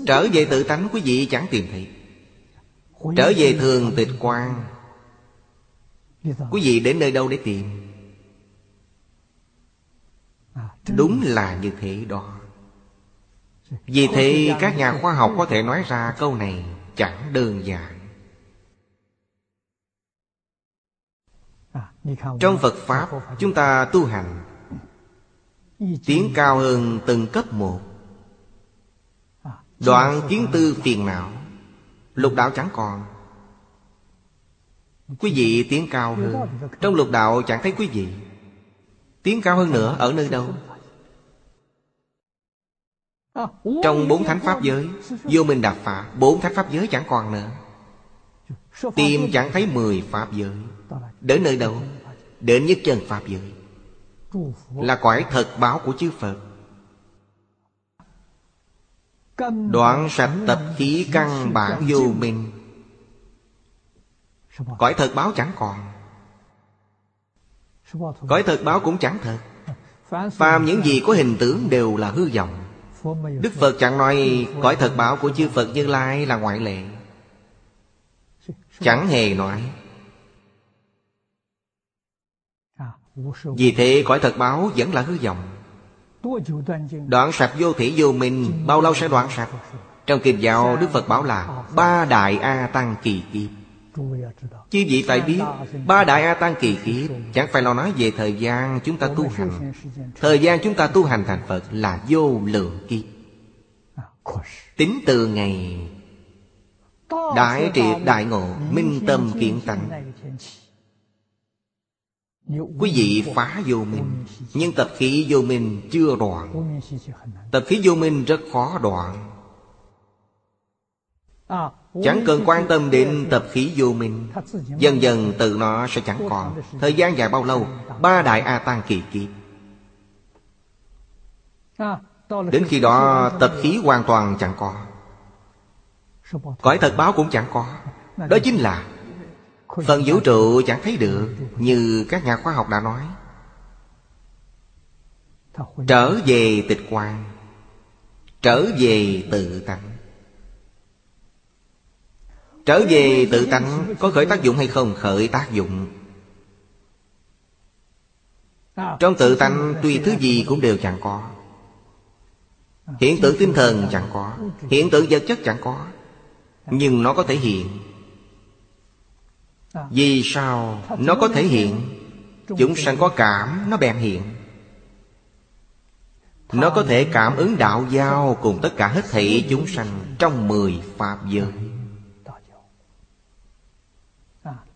S1: Trở về tự tánh quý vị chẳng tìm thấy. Trở về thường tịch quan Quý vị đến nơi đâu để tìm? Đúng là như thế đó. Vì thế các nhà khoa học có thể nói ra câu này chẳng đơn giản. trong phật pháp chúng ta tu hành tiến cao hơn từng cấp một. Đoạn kiến tư phiền não lục đạo chẳng còn. Quý vị tiến cao hơn. Trong lục đạo chẳng thấy quý vị. Tiến cao hơn nữa ở nơi đâu? Trong bốn thánh pháp giới vô minh đạp phá bốn thánh pháp giới chẳng còn nữa. Tìm chẳng thấy mười pháp giới. Đến nơi đâu? Đến nhất chân Pháp giới. Là cõi thật báo của chư Phật. Đoạn sạch tập khí căn bản vô minh. Cõi thật báo chẳng còn. Cõi thật báo cũng chẳng thật. Phàm những gì có hình tướng đều là hư vọng. Đức Phật chẳng nói Cõi thật báo của chư Phật Như Lai là ngoại lệ. Chẳng hề nói Vì thế cõi thật báo vẫn là hư vọng Đoạn sạch vô thủy vô minh, Bao lâu sẽ đoạn sạch Trong kinh giáo, Đức Phật bảo là Ba đại A Tăng kỳ kiếp. Chứ vị phải biết, Ba đại A Tăng kỳ kiếp Chẳng phải lo nói về thời gian chúng ta tu hành. Thời gian chúng ta tu hành thành Phật Là vô lượng kiếp. Tính từ ngày Đại triệt đại ngộ Minh tâm kiện tánh. Quý vị phá vô minh Nhưng tập khí vô minh chưa đoạn. Tập khí vô minh rất khó đoạn. Chẳng cần quan tâm đến tập khí vô minh Dần dần tự nó sẽ chẳng còn. Thời gian dài bao lâu? Ba đại A Tăng kỳ kiếp. Đến khi đó, tập khí hoàn toàn chẳng có. Cõi thật báo cũng chẳng có. Đó chính là Phần vũ trụ chẳng thấy được Như các nhà khoa học đã nói. Trở về tịch quan Trở về tự tánh. Trở về tự tánh Có khởi tác dụng hay không? Khởi tác dụng. Trong tự tánh, Tuy thứ gì cũng đều chẳng có. Hiện tượng tinh thần chẳng có. Hiện tượng vật chất chẳng có. Nhưng nó có thể hiện. Vì sao nó có thể hiện? Chúng sanh có cảm Nó bèn hiện. Nó có thể cảm ứng đạo giao Cùng tất cả hết thảy chúng sanh Trong mười Pháp giới.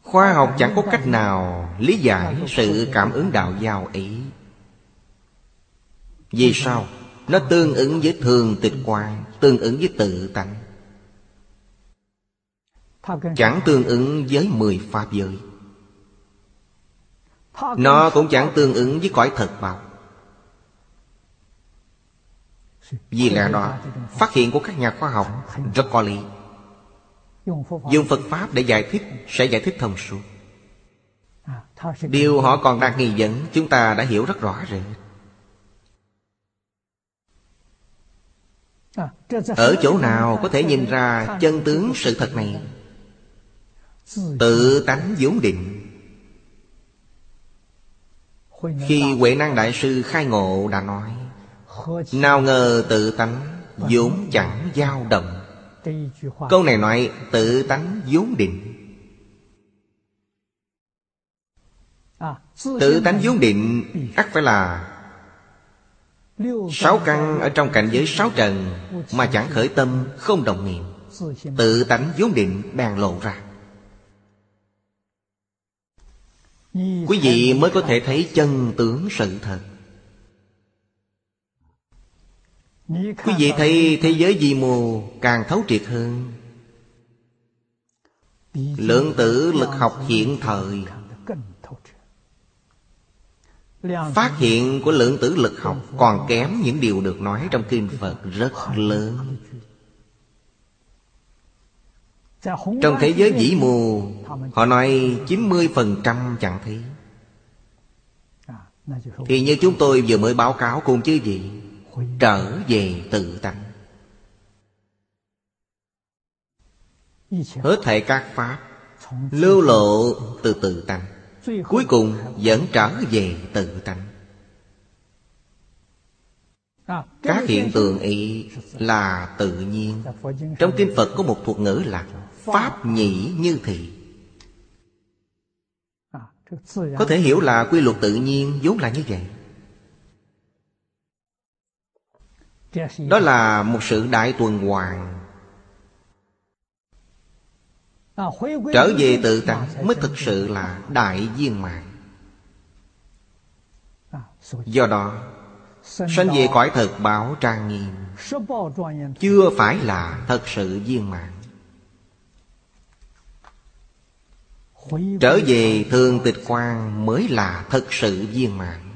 S1: Khoa học chẳng có cách nào Lý giải sự cảm ứng đạo giao ấy. Vì sao? Nó tương ứng với thường tịch quan Tương ứng với tự tánh. Chẳng tương ứng với mười pháp giới. Nó cũng chẳng tương ứng với cõi thật
S2: báo
S1: Vì lẽ đó Phát hiện của các nhà khoa học Rất có lý Dùng Phật Pháp để giải thích Sẽ giải thích thông suốt. Điều họ còn đang nghi vấn Chúng ta đã hiểu rất rõ
S2: rồi
S1: Ở chỗ nào có thể nhìn ra chân tướng sự thật này? Tự tánh vốn định. Khi Huệ Năng Đại Sư khai ngộ đã nói Nào ngờ tự tánh vốn chẳng dao động. Câu này nói tự tánh vốn định. Tự tánh vốn định ắt phải là Sáu căn ở trong cảnh giới sáu trần Mà chẳng khởi tâm không đồng niệm. Tự tánh vốn định bèn lộ ra. Quý vị mới có thể thấy chân tướng sự thật. Quý vị thấy thế giới di mô càng thấu triệt hơn. Lượng tử lực học hiện thời. Phát hiện của lượng tử lực học Còn kém những điều được nói trong Kinh Phật rất lớn trong thế giới vĩ mô, Họ nói 90% chẳng thấy. Thì như chúng tôi vừa mới báo cáo cùng chứ gì Trở về tự tánh. Hết thảy các pháp Lưu lộ từ tự tánh, Cuối cùng vẫn trở về tự tánh. Các hiện tượng ấy là tự nhiên. Trong Kinh Phật có một thuật ngữ là Pháp nhĩ như thị. Có thể hiểu là quy luật tự nhiên vốn là như vậy. Đó là một sự đại tuần hoàn. Trở về tự tánh mới thực sự là đại viên mạng Do đó Sanh về cõi thật bảo trang nghiêm Chưa phải là thật sự viên mạng Trở về thường tịch quan mới là thật sự viên mạng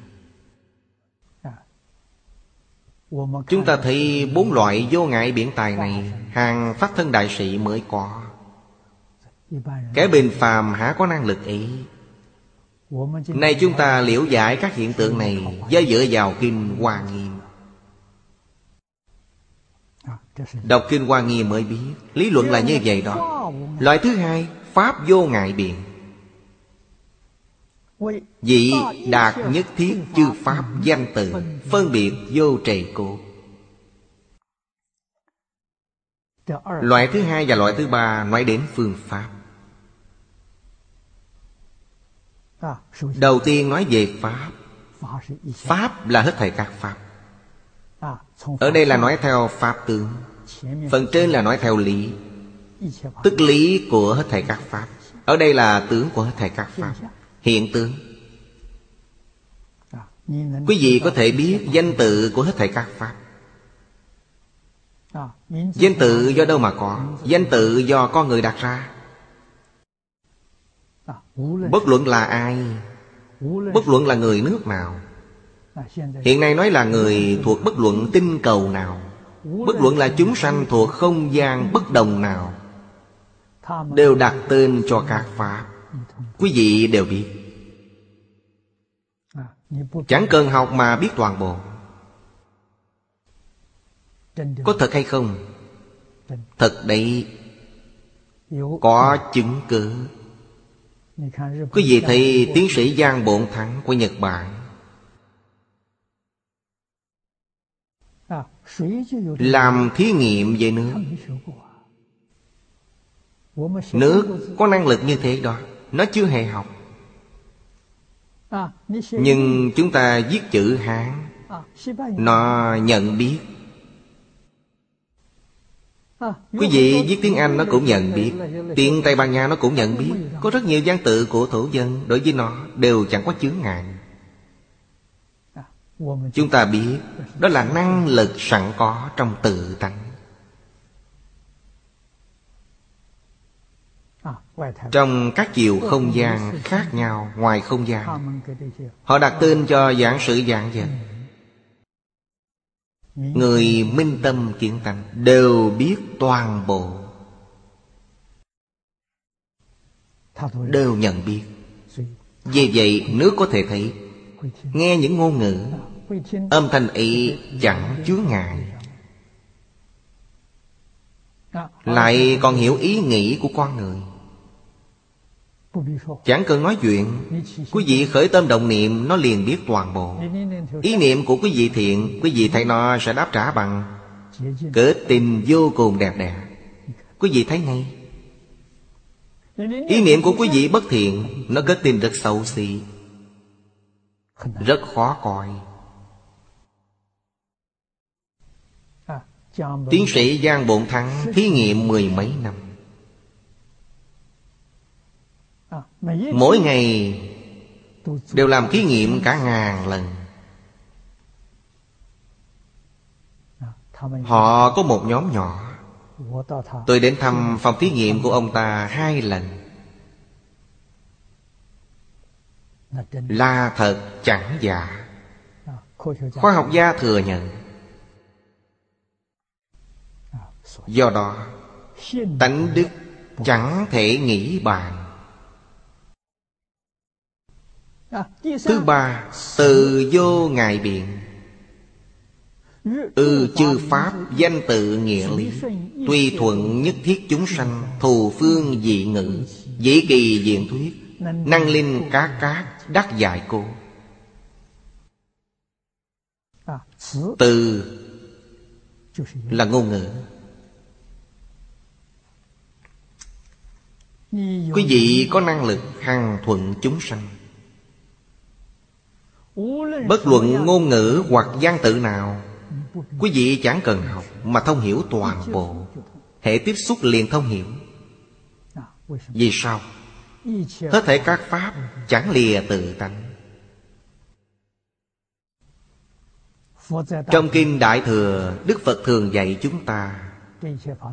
S1: Chúng ta thấy bốn loại vô ngại biển tài này Hàng phát thân đại sĩ mới có. Kẻ bình phàm há có năng lực ấy? Nay chúng ta liễu giải các hiện tượng này Do dựa vào Kinh Hoa Nghiêm. Đọc Kinh Hoa Nghiêm mới biết Lý luận là như vậy đó. Loại thứ hai Pháp vô ngại biện. Vị đạt nhất thiết chư Pháp danh từ, Phân biệt vô trì cố. Loại thứ hai và loại thứ ba nói đến phương Pháp. Đầu tiên nói về Pháp. Pháp là hết thảy các Pháp. Ở đây là nói theo Pháp tướng, Phần trên là nói theo lý. Tức lý của hết thảy các Pháp. Ở đây là tướng của hết thảy các Pháp. Hiện tướng. Quý vị có thể biết danh tự của hết thảy các Pháp. Danh tự do đâu mà có. Danh tự do con người đặt ra. Bất luận là ai Bất luận là người nước nào. Hiện nay nói là người thuộc bất luận tinh cầu nào. Bất luận là chúng sanh thuộc không gian bất đồng nào Đều đặt tên cho các Pháp. Quý vị đều biết. Chẳng cần học mà biết toàn bộ. Có thật hay không? Thật đấy. Có chứng cứ. Quý vị thấy tiến sĩ Giang Bộn Thắng của Nhật Bản. Làm thí nghiệm về nước. Nước có năng lực như thế đó, Nó chưa hề học. Nhưng chúng ta viết chữ Hán, Nó nhận biết. Quý vị viết tiếng Anh nó cũng nhận biết, Tiếng Tây Ban Nha nó cũng nhận biết. Có rất nhiều văn tự của thổ dân, Đối với nó đều chẳng có chướng ngại. Chúng ta biết Đó là năng lực sẵn có trong tự tánh. Trong các chiều không gian khác nhau, ngoài không gian, Họ đặt tên cho giảng sự dạng vật Người minh tâm kiến tánh Đều biết toàn bộ. Đều nhận biết. Vì vậy, nước có thể thấy. Nghe những ngôn ngữ, Âm thanh ấy chẳng chứa ngại. Lại còn hiểu ý nghĩ của con người. Chẳng cần nói chuyện Quý vị khởi tâm động niệm Nó liền biết toàn bộ. Ý niệm của quý vị thiện Quý vị thấy nó sẽ đáp trả bằng Cỡ tình vô cùng đẹp đẽ. Quý vị thấy ngay. Ý niệm của quý vị bất thiện Nó kết tình rất xấu xí, Rất khó coi. Tiến sĩ Giang Bộn Thắng Thí nghiệm mười mấy năm. mỗi ngày đều làm thí nghiệm cả ngàn lần. Họ có một nhóm nhỏ. Tôi đến thăm phòng thí nghiệm của ông ta hai lần. Là thật chẳng giả. Khoa học gia thừa nhận. Do đó tánh đức chẳng thể nghĩ bàn. Thứ ba Từ vô ngại biện. Ư
S2: ừ,
S1: chư Pháp danh tự nghĩa lý Tuy thuận nhất thiết chúng sanh Thù phương dị ngữ Dĩ kỳ diện thuyết Năng linh cá cát đắc dạy cô. Từ là ngôn ngữ. Quý vị có năng lực hằng thuận chúng sanh. Bất luận ngôn ngữ hoặc văn tự nào, Quý vị chẳng cần học Mà thông hiểu toàn bộ. Hệ tiếp xúc liền thông hiểu. Vì sao? Hết thể các pháp chẳng lìa tự tánh. Trong Kinh Đại Thừa, Đức Phật thường dạy chúng ta,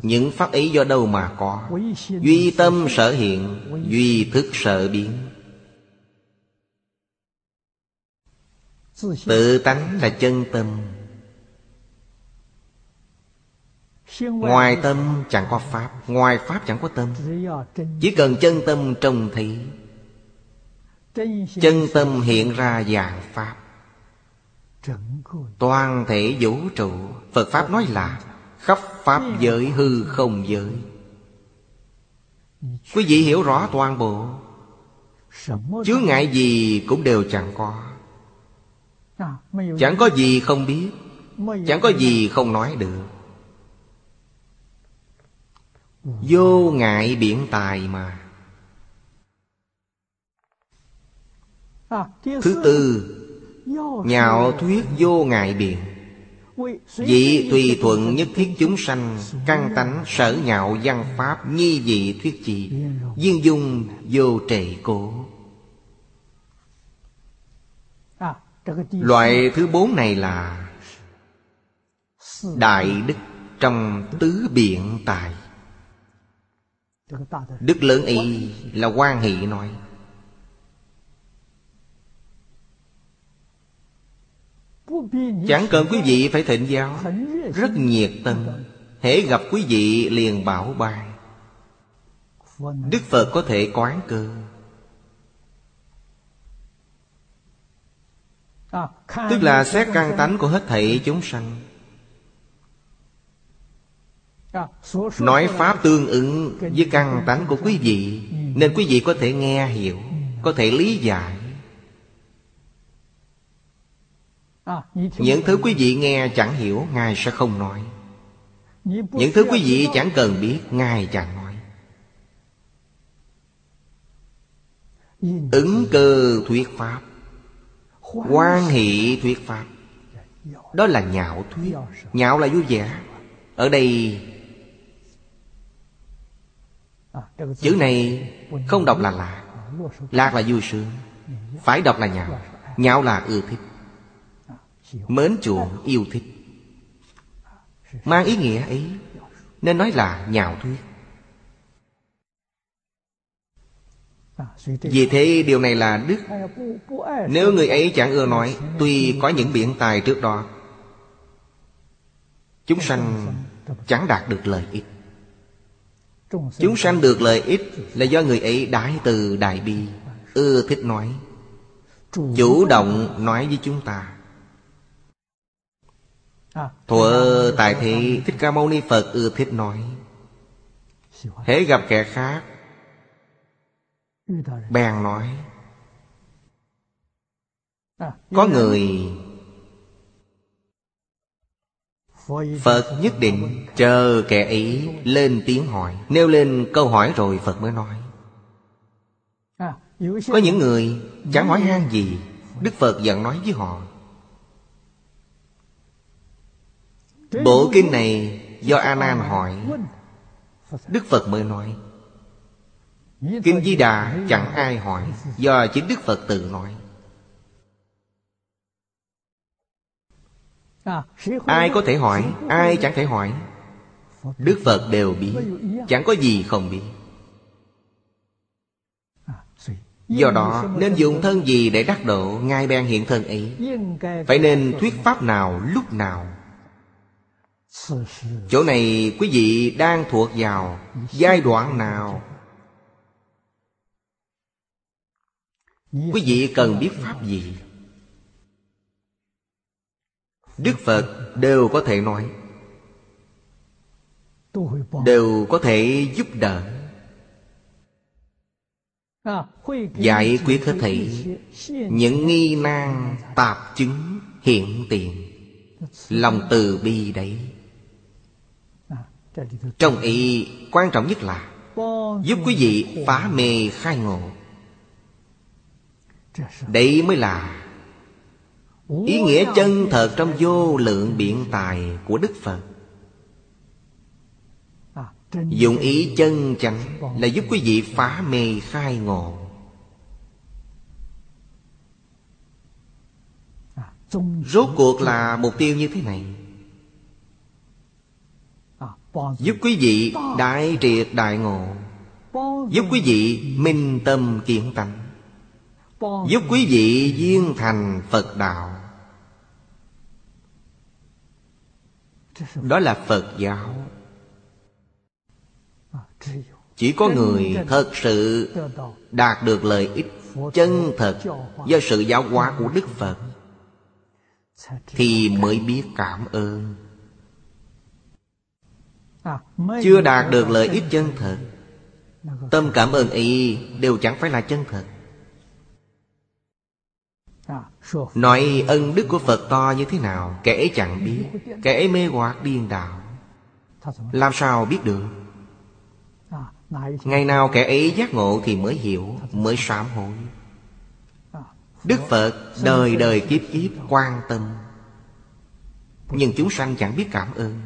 S1: Những pháp ý do đâu mà có? Duy tâm sở hiện, Duy thức sở biến. tự tánh là chân tâm. Ngoài tâm chẳng có pháp ngoài pháp chẳng có tâm. Chỉ cần chân tâm trông thấy chân tâm hiện ra dạng pháp. Toàn thể vũ trụ phật pháp nói là khắp pháp giới hư không giới. Quý vị hiểu rõ toàn bộ. Chướng ngại gì cũng đều chẳng có. Chẳng có gì không biết Chẳng có gì không nói được. Vô ngại biển tài mà. Thứ tư Nhạo thuyết vô ngại biện Dị tùy thuận nhất thiết chúng sanh Căn tánh sở nhạo văn pháp Nhi dị thuyết chỉ Duyên dung vô trệ
S2: cổ
S1: Loại thứ bốn này là Đại đức trong tứ biện tài. Đức lớn y là quan hệ nói. Chẳng cần quý vị phải thịnh giáo, Rất nhiệt tâm, Hễ gặp quý vị liền bảo ban Đức Phật có thể quán cơ Tức là xét căn tánh của hết thảy chúng sanh. Nói Pháp tương ứng với căn tánh của quý vị, Nên quý vị có thể nghe, hiểu, Có thể lý giải. Những thứ quý vị nghe chẳng hiểu, Ngài sẽ không nói. Những thứ quý vị chẳng cần biết, Ngài chẳng nói. Ứng cơ thuyết Pháp quan hệ thuyết pháp. Đó là nhạo thuyết. Nhạo là vui vẻ. Ở đây chữ này không đọc là lạc lạc là vui sướng. Phải đọc là nhạo. nhạo là ưa thích. Mến chuộng yêu thích. Mang ý nghĩa ấy nên nói là nhạo thuyết. Vì thế, điều này là đức. Nếu người ấy chẳng ưa nói, Tuy có những biện tài trước đó, Chúng sanh chẳng đạt được lợi ích. Chúng sanh được lợi ích Là do người ấy đại từ đại bi, Ưa thích nói, Chủ động nói với chúng ta. Thuở tại thị Thích Ca Mâu Ni Phật ưa thích nói, Hễ gặp kẻ khác bèn nói, có người phật nhất định chờ kẻ ấy lên tiếng hỏi, nêu lên câu hỏi rồi phật mới nói, có những người chẳng hỏi han gì, đức phật giận nói với họ, bộ kinh này do a nan hỏi. Đức phật mới nói Kinh Di Đà chẳng ai hỏi Do chính Đức Phật tự nói. Ai có thể hỏi Ai chẳng thể hỏi. Đức Phật đều biết Chẳng có gì không biết. Do đó nên dùng thân gì để đắc độ Ngài bèn hiện thân ấy? Phải nên thuyết pháp nào lúc nào? Chỗ này quý vị đang thuộc vào Giai đoạn nào Quý vị cần biết pháp gì? Đức Phật đều có thể nói. Đều có thể giúp đỡ. Giải quyết hết thảy Những nghi nan tạp chứng hiện tiền Lòng từ bi đấy. Trong ý quan trọng nhất là Giúp quý vị phá mê khai ngộ Đấy mới là Ý nghĩa chân thật trong vô lượng biện tài của Đức Phật. Dụng ý chân chánh Là giúp quý vị phá mê khai ngộ. Rốt cuộc là mục tiêu như thế này. Giúp quý vị đại triệt đại ngộ. Giúp quý vị minh tâm kiện tánh. Giúp quý vị duyên thành Phật đạo. Đó là Phật giáo. Chỉ có người thật sự đạt được lợi ích chân thật Do sự giáo hóa của Đức Phật Thì mới biết cảm ơn. Chưa đạt được lợi ích chân thật. Tâm cảm ơn ấy đều chẳng phải là chân thật Nói ân đức của Phật to như thế nào, Kẻ ấy chẳng biết, Kẻ ấy mê hoặc điên đạo Làm sao biết được? Ngày nào kẻ ấy giác ngộ thì mới hiểu, Mới sám hối. Đức Phật đời đời kiếp kiếp quan tâm. Nhưng chúng sanh chẳng biết cảm ơn.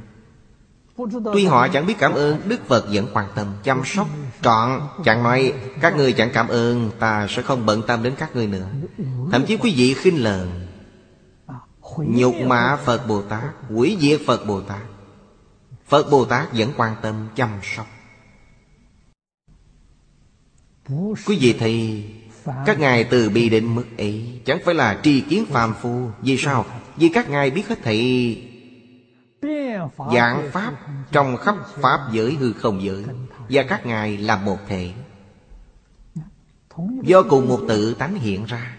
S1: Tuy họ chẳng biết cảm ơn, Đức Phật vẫn quan tâm, chăm sóc. Trọn chẳng nói, Các người chẳng cảm ơn, Ta sẽ không bận tâm đến các người nữa. Thậm chí quý vị khinh lờn. Nhục mạ Phật Bồ Tát, Quỷ diệt Phật Bồ Tát. Phật Bồ Tát vẫn quan tâm, chăm sóc. Quý vị thì, Các ngài từ bi đến mức ấy, Chẳng phải là tri kiến phàm phu. Vì sao? Vì các ngài biết hết thảy Dạng Pháp trong khắp Pháp giới hư không giới Và các ngài là một thể. Do cùng một tự tánh hiện ra.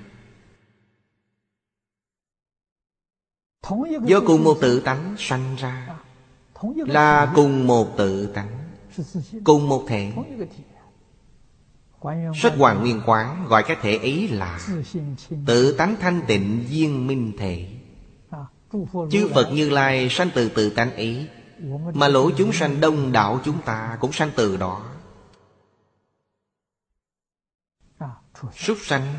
S1: Do cùng một tự tánh sanh ra. Là cùng một tự tánh, Cùng một thể. Sách Hoàng Nguyên Quán gọi cái thể ấy là Tự tánh thanh tịnh viên minh thể. Chư Phật Như Lai sanh từ tự tánh ý, Mà lỗ chúng sanh đông đảo chúng ta cũng sanh từ đó. Súc sanh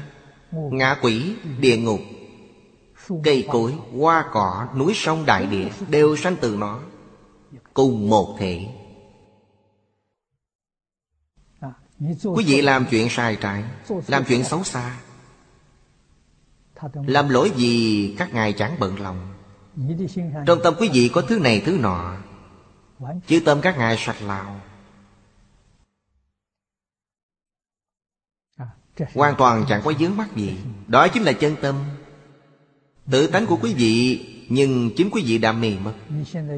S1: Ngạ quỷ Địa ngục Cây cối Hoa cỏ Núi sông đại địa Đều sanh từ nó Cùng một thể. Quý vị làm chuyện sai trái Làm chuyện xấu xa Làm lỗi gì các ngài chẳng bận lòng. Trong tâm quý vị có thứ này thứ nọ. Chứ tâm các ngài sạch lào. Hoàn toàn chẳng có dướng mắt gì. Đó chính là chân tâm. Tự tánh của quý vị Nhưng chính quý vị đã mì mất.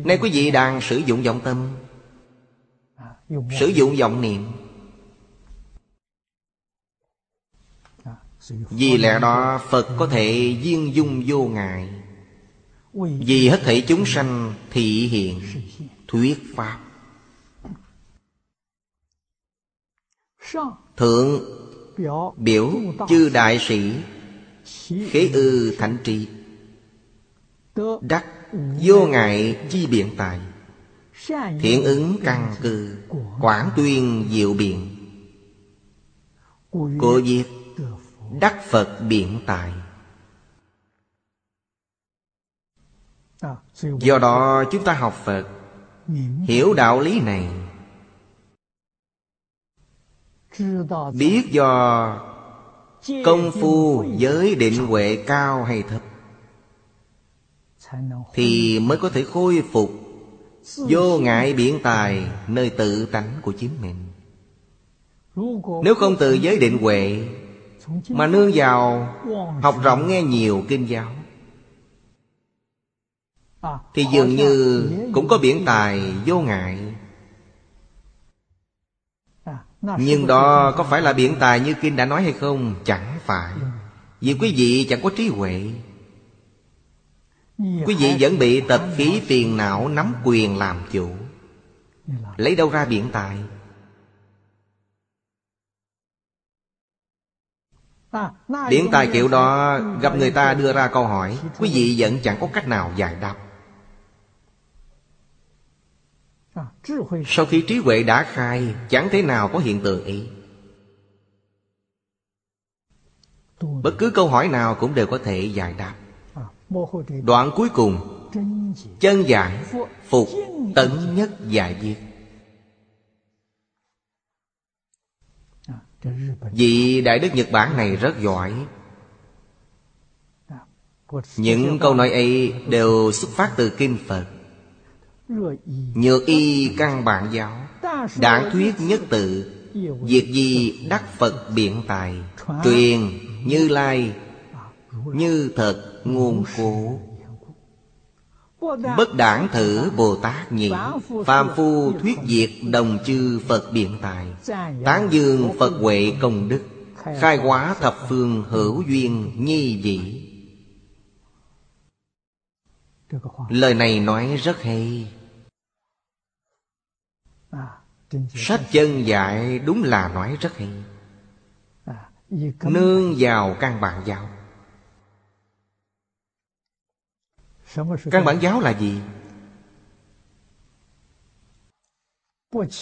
S1: Nay quý vị đang sử dụng vọng tâm. Sử dụng vọng niệm. Vì lẽ đó Phật có thể duyên dung vô ngại Vì hết thảy chúng sanh thị hiện Thuyết Pháp. Thượng biểu chư đại sĩ Khế ư thánh tri. Đắc vô ngại chi biện tài. Thiện ứng căn cư Quảng tuyên diệu biện. Cô viết Đắc Phật biện tài do đó chúng ta học phật hiểu đạo lý này. Biết do công phu giới định huệ cao hay thấp thì mới có thể khôi phục vô ngại biển tài nơi tự tánh của chính mình. Nếu không từ giới định huệ mà nương vào học rộng nghe nhiều kinh giáo thì dường như cũng có biển tài vô ngại. Nhưng đó có phải là biển tài như kinh đã nói hay không? Chẳng phải. Vì quý vị chẳng có trí huệ. Quý vị vẫn bị tập khí phiền não nắm quyền làm chủ. Lấy đâu ra biển tài? Biển tài kiểu đó Gặp người ta đưa ra câu hỏi, Quý vị vẫn chẳng có cách nào giải đáp sau khi trí huệ đã khai chẳng thế nào có hiện tượng ấy bất cứ câu hỏi nào cũng đều có thể giải đáp đoạn cuối cùng chân giải phục tận nhất giải diệt vị đại đức nhật bản này rất giỏi những câu nói ấy đều xuất phát từ kinh phật Nhược y căn bản giáo Đảng thuyết nhất tự. Việc gì đắc Phật biện tài, Truyền như lai, Như thật nguồn cố. Bất đảng thử Bồ Tát nhị Phạm phu thuyết diệt đồng chư Phật biện tài. Tán dương Phật huệ công đức, Khai hóa thập phương hữu duyên nhi
S2: dị
S1: lời này nói rất hay. Sách chân dạy đúng là nói rất hay. Nương vào căn bản giáo. Căn bản giáo là gì?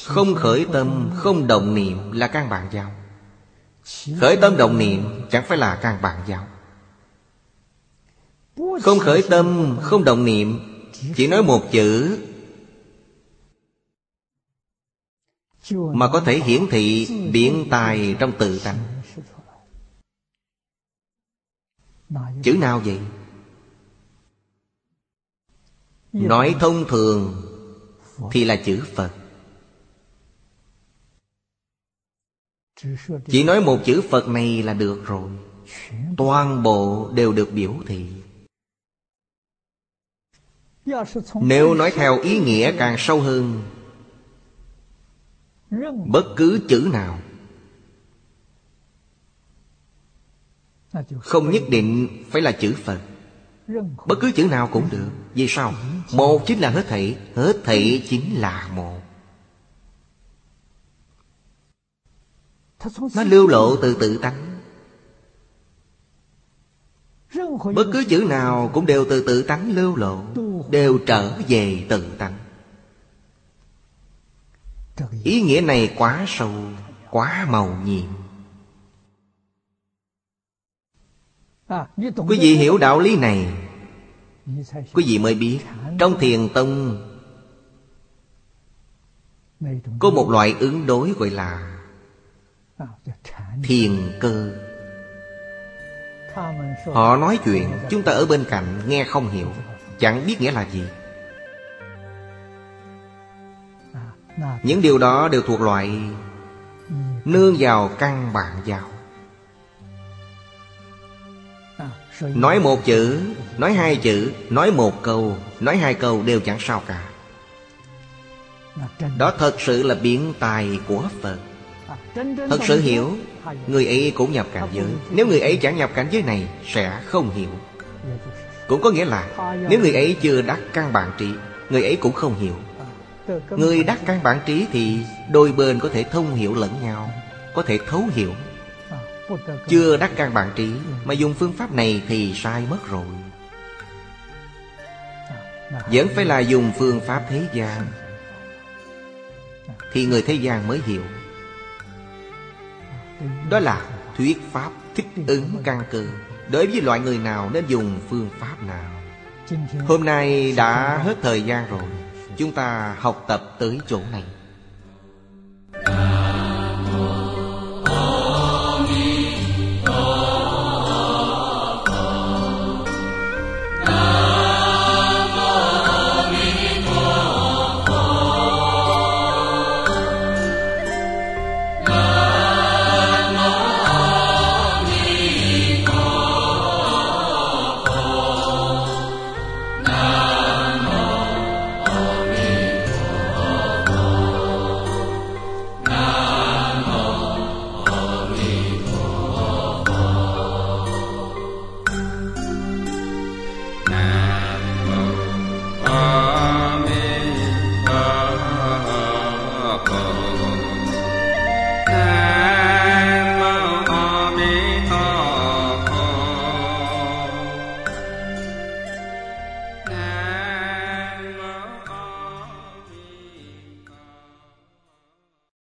S1: Không khởi tâm không động niệm là căn bản giáo. Khởi tâm động niệm chẳng phải là căn bản giáo. Không khởi tâm, không động niệm Chỉ nói một chữ. Mà có thể hiển thị biển tài trong tự tánh Chữ nào vậy? Nói thông thường Thì là chữ Phật. Chỉ nói một chữ Phật này là được rồi. Toàn bộ đều được biểu thị. Nếu nói theo ý nghĩa càng sâu hơn Bất cứ chữ nào Không nhất định phải là chữ Phật. Bất cứ chữ nào cũng được. Vì sao? Một chính là hết thảy Hết thảy chính là một. Nó lưu lộ từ tự tánh. Bất cứ chữ nào cũng đều từ tự tánh lưu lộ đều trở về tự tánh ý nghĩa này quá sâu, quá màu nhiệm. Quý vị hiểu đạo lý này. Quý vị mới biết, trong thiền tông, có một loại ứng đối gọi là thiền cơ. Họ nói chuyện, chúng ta ở bên cạnh nghe không hiểu chẳng biết nghĩa là gì. Những điều đó đều thuộc loại nương vào căn bản
S2: vào.
S1: Nói một chữ nói hai chữ nói một câu nói hai câu đều chẳng sao cả. Đó thật sự là biện tài của phật. Thật sự hiểu người ấy cũng nhập cảnh giới. nếu người ấy chẳng nhập cảnh giới này sẽ không hiểu. Cũng có nghĩa là Nếu người ấy chưa đắc căn bản trí Người ấy cũng không hiểu. Người đắc căn bản trí thì Đôi bên có thể thông hiểu lẫn nhau Có thể thấu hiểu. Chưa đắc căn bản trí Mà dùng phương pháp này thì sai mất rồi. Vẫn phải là dùng phương pháp thế gian. Thì người thế gian mới hiểu. Đó là thuyết pháp thích ứng căn cơ. Đối với loại người nào nên dùng phương pháp nào? Hôm nay đã hết thời gian rồi. Chúng ta học tập tới chỗ này